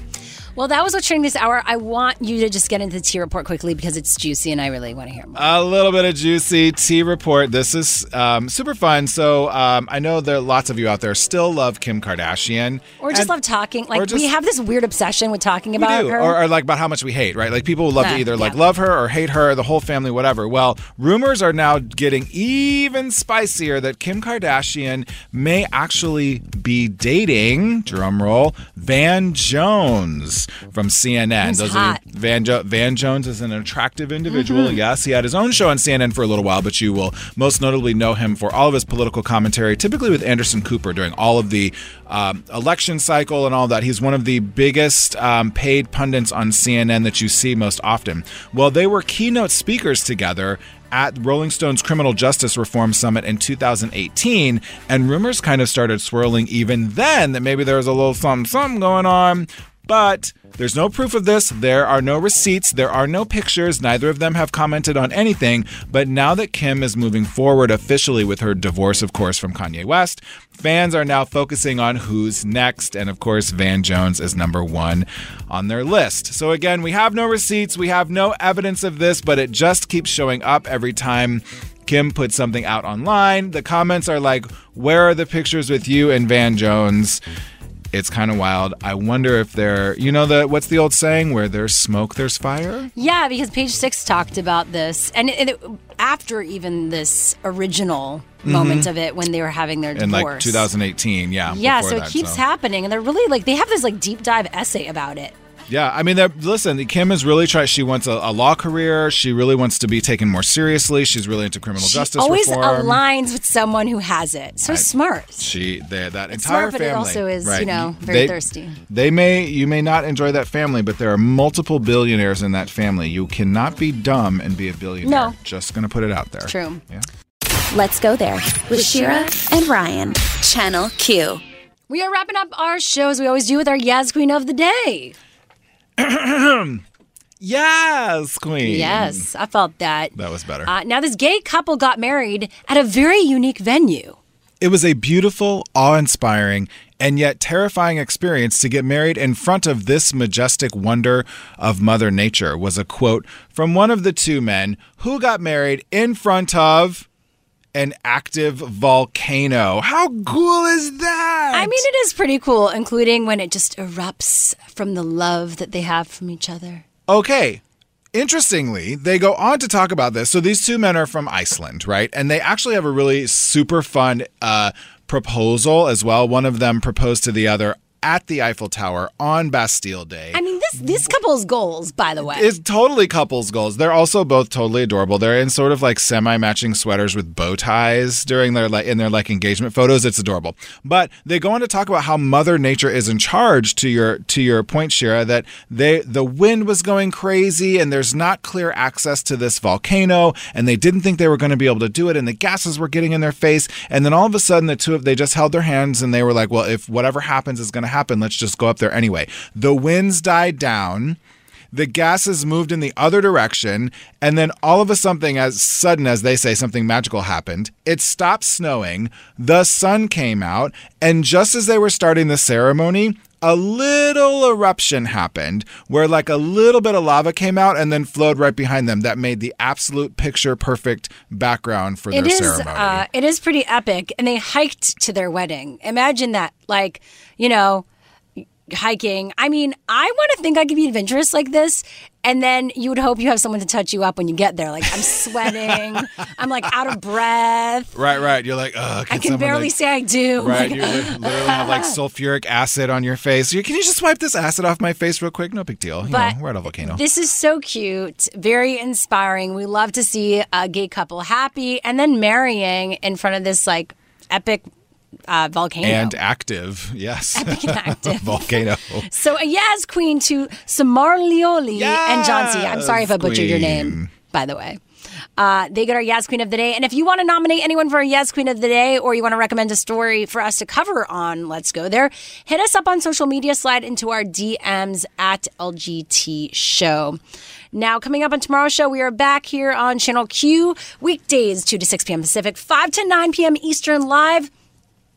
Well, that was what's trending this hour. I want you to just get into the tea report quickly because it's juicy and I really want to hear more. A little bit of juicy tea report. This is um, super fun. So um, I know there are lots of you out there still love Kim Kardashian. Or just And- love talking. Like, just- we have this weird obsession with talking We about do, her. or, or like about how much we hate, right? Like people love Yeah, to either like yeah. love her or hate her, the whole family, whatever. Well, rumors are now getting even spicier that Kim Kardashian may actually be dating, drum roll, Van Jones from CNN. Who's of hot. you, Van jo- Van Jones is an attractive individual. Mhm. Yes, he had his own show on CNN for a little while, but you will most notably know him for all of his political commentary, typically with Anderson Cooper during all of the um, election cycle and all that. He's one of the biggest um, paid pundits on CNN that you see most often. Well, they were keynote speakers together at Rolling Stone's Criminal Justice Reform Summit in 2018, and rumors kind of started swirling even then that maybe there was a little something, something going on. But there's no proof of this. There are no receipts. There are no pictures. Neither of them have commented on anything. But now that Kim is moving forward officially with her divorce, of course, from Kanye West, fans are now focusing on who's next. And of course, Van Jones is number one on their list. So again, we have no receipts. We have no evidence of this, but it just keeps showing up every time. Kim puts something out online. The comments are like, Where are the pictures with you and Van Jones? It's kind of wild. I wonder if there, you know, the what's the old saying? Where there's smoke, there's fire. Yeah, because Page Six talked about this, and it, it- after even this original moment Mhm. of it when they were having their divorce. In like 2018, yeah. yeah, so it that, keeps so. happening, and they're really like they have this like deep dive essay about it. Yeah, I mean, listen, Kim is really trying. She wants a, a law career. She really wants to be taken more seriously. She's really into criminal She justice always reform. aligns with someone who has it. So Right. smart. She, they, that It's entire smart, but it also is, you know, very They- thirsty. They may, you may not enjoy that family, but there are multiple billionaires in that family. You cannot be dumb and be a billionaire. No. Just gonna put it out there. True. Yeah. Let's go there with Shira and Ryan. Channel Q. We are wrapping up our show as we always do with our Yaz Queen of the Day. yes, Queen. Yes, I felt that. That was better. Uh, now, this gay couple got married at a very unique venue. It was a beautiful, awe inspiring, and yet terrifying experience to get married in front of this majestic wonder of Mother Nature, was a quote from one of the two men who got married in front of an active volcano. How cool is that? I mean, it is pretty cool, including when it just erupts from the love that they have from each other. Okay. Interestingly, they go on to talk about this. So these two men are from Iceland, right? And they actually have a really super fun uh, proposal as well. One of them proposed to the other at the Eiffel Tower on Bastille Day. I mean, this this couple's goals, by the way. It's totally couples goals. They're also both totally adorable. They're in sort of like semi-matching sweaters with bow ties during their like in their like engagement photos. It's adorable. But they go on to talk about how Mother Nature is in charge. To your to your point, Shira, that they the wind was going crazy and there's not clear access to this volcano, and they didn't think they were going to be able to do it, and the gases were getting in their face, and then all of a sudden the two of they just held their hands and they were like, well, if whatever happens is going to happen, let's just go up there anyway. The winds died down the gases moved in the other direction and then all of a something as sudden as they say something magical happened it stopped snowing the sun came out and just as they were starting the ceremony a little eruption happened where like a little bit of lava came out and then flowed right behind them that made the absolute picture perfect background for their It is ceremony uh, it is pretty epic, and they hiked to their wedding. Imagine that, like you know, hiking. I mean, I want to think I could be adventurous like this, and then you would hope you have someone to touch you up when you get there. Like I'm sweating, I'm like out of breath. right right you're like Ugh, I can barely like- say I do. Right, Like, you literally have like sulfuric acid on your face. You, can you just wipe this acid off my face real quick? No big deal. You But know, we're at a volcano. This is so cute, very inspiring. We love to see a gay couple happy and then marrying in front of this like epic uh, volcano. And active, yes. Epic and active. Volcano. So a Yaz Queen to Samar Lioli and John C. I'm sorry if I butchered your name, by the way. Uh, they get our Yaz Queen of the Day. And if you want to nominate anyone for a Yaz Queen of the Day or you want to recommend a story for us to cover on Let's Go There, hit us up on social media, slide into our DMs at LGT Show. Now, coming up on tomorrow's show, we are back here on Channel Q, weekdays 2 to 6 p.m. Pacific, 5 to 9 p.m. Eastern live.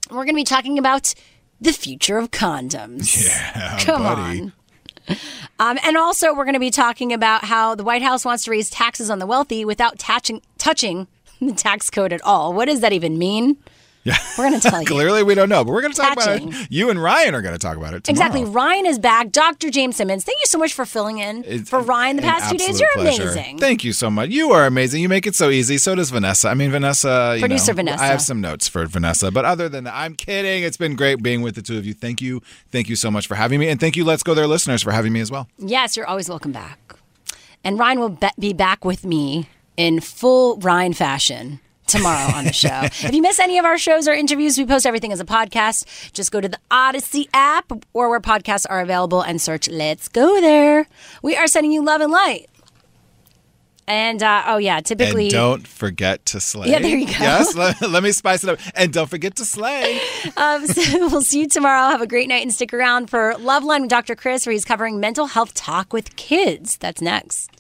We're going to be talking about the future of condoms. Yeah, Come buddy. on. Um, and also, we're going to be talking about how the White House wants to raise taxes on the wealthy without touching, touching the tax code at all. What does that even mean? Yeah. We're going to tell you. Clearly, we don't know, but we're going to talk about it. You and Ryan are going to talk about it tomorrow. Exactly. Ryan is back. Dr. James Simmons, thank you so much for filling in It's for Ryan the past two days. You're pleasure. amazing. Thank you so much. You are amazing. You make it so easy. So does Vanessa. I mean, Vanessa. You Producer know, Vanessa. I have some notes for Vanessa, but other than that, I'm kidding. It's been great being with the two of you. Thank you. Thank you so much for having me, and thank you, Let's Go There listeners, for having me as well. Yes, you're always welcome back. And Ryan will be back with me in full Ryan fashion tomorrow on the show. if you miss any of our shows or interviews, we post everything as a podcast. Just go to the Audacy app or where podcasts are available and search Let's Go There. We are sending you love and light. And uh, oh yeah, typically And don't forget to slay. Yeah, there you go. Yes, let, let me spice it up. And don't forget to slay. Um, so we'll see you tomorrow. Have a great night and stick around for Love Line with Dr. Chris, where he's covering mental health talk with kids. That's next.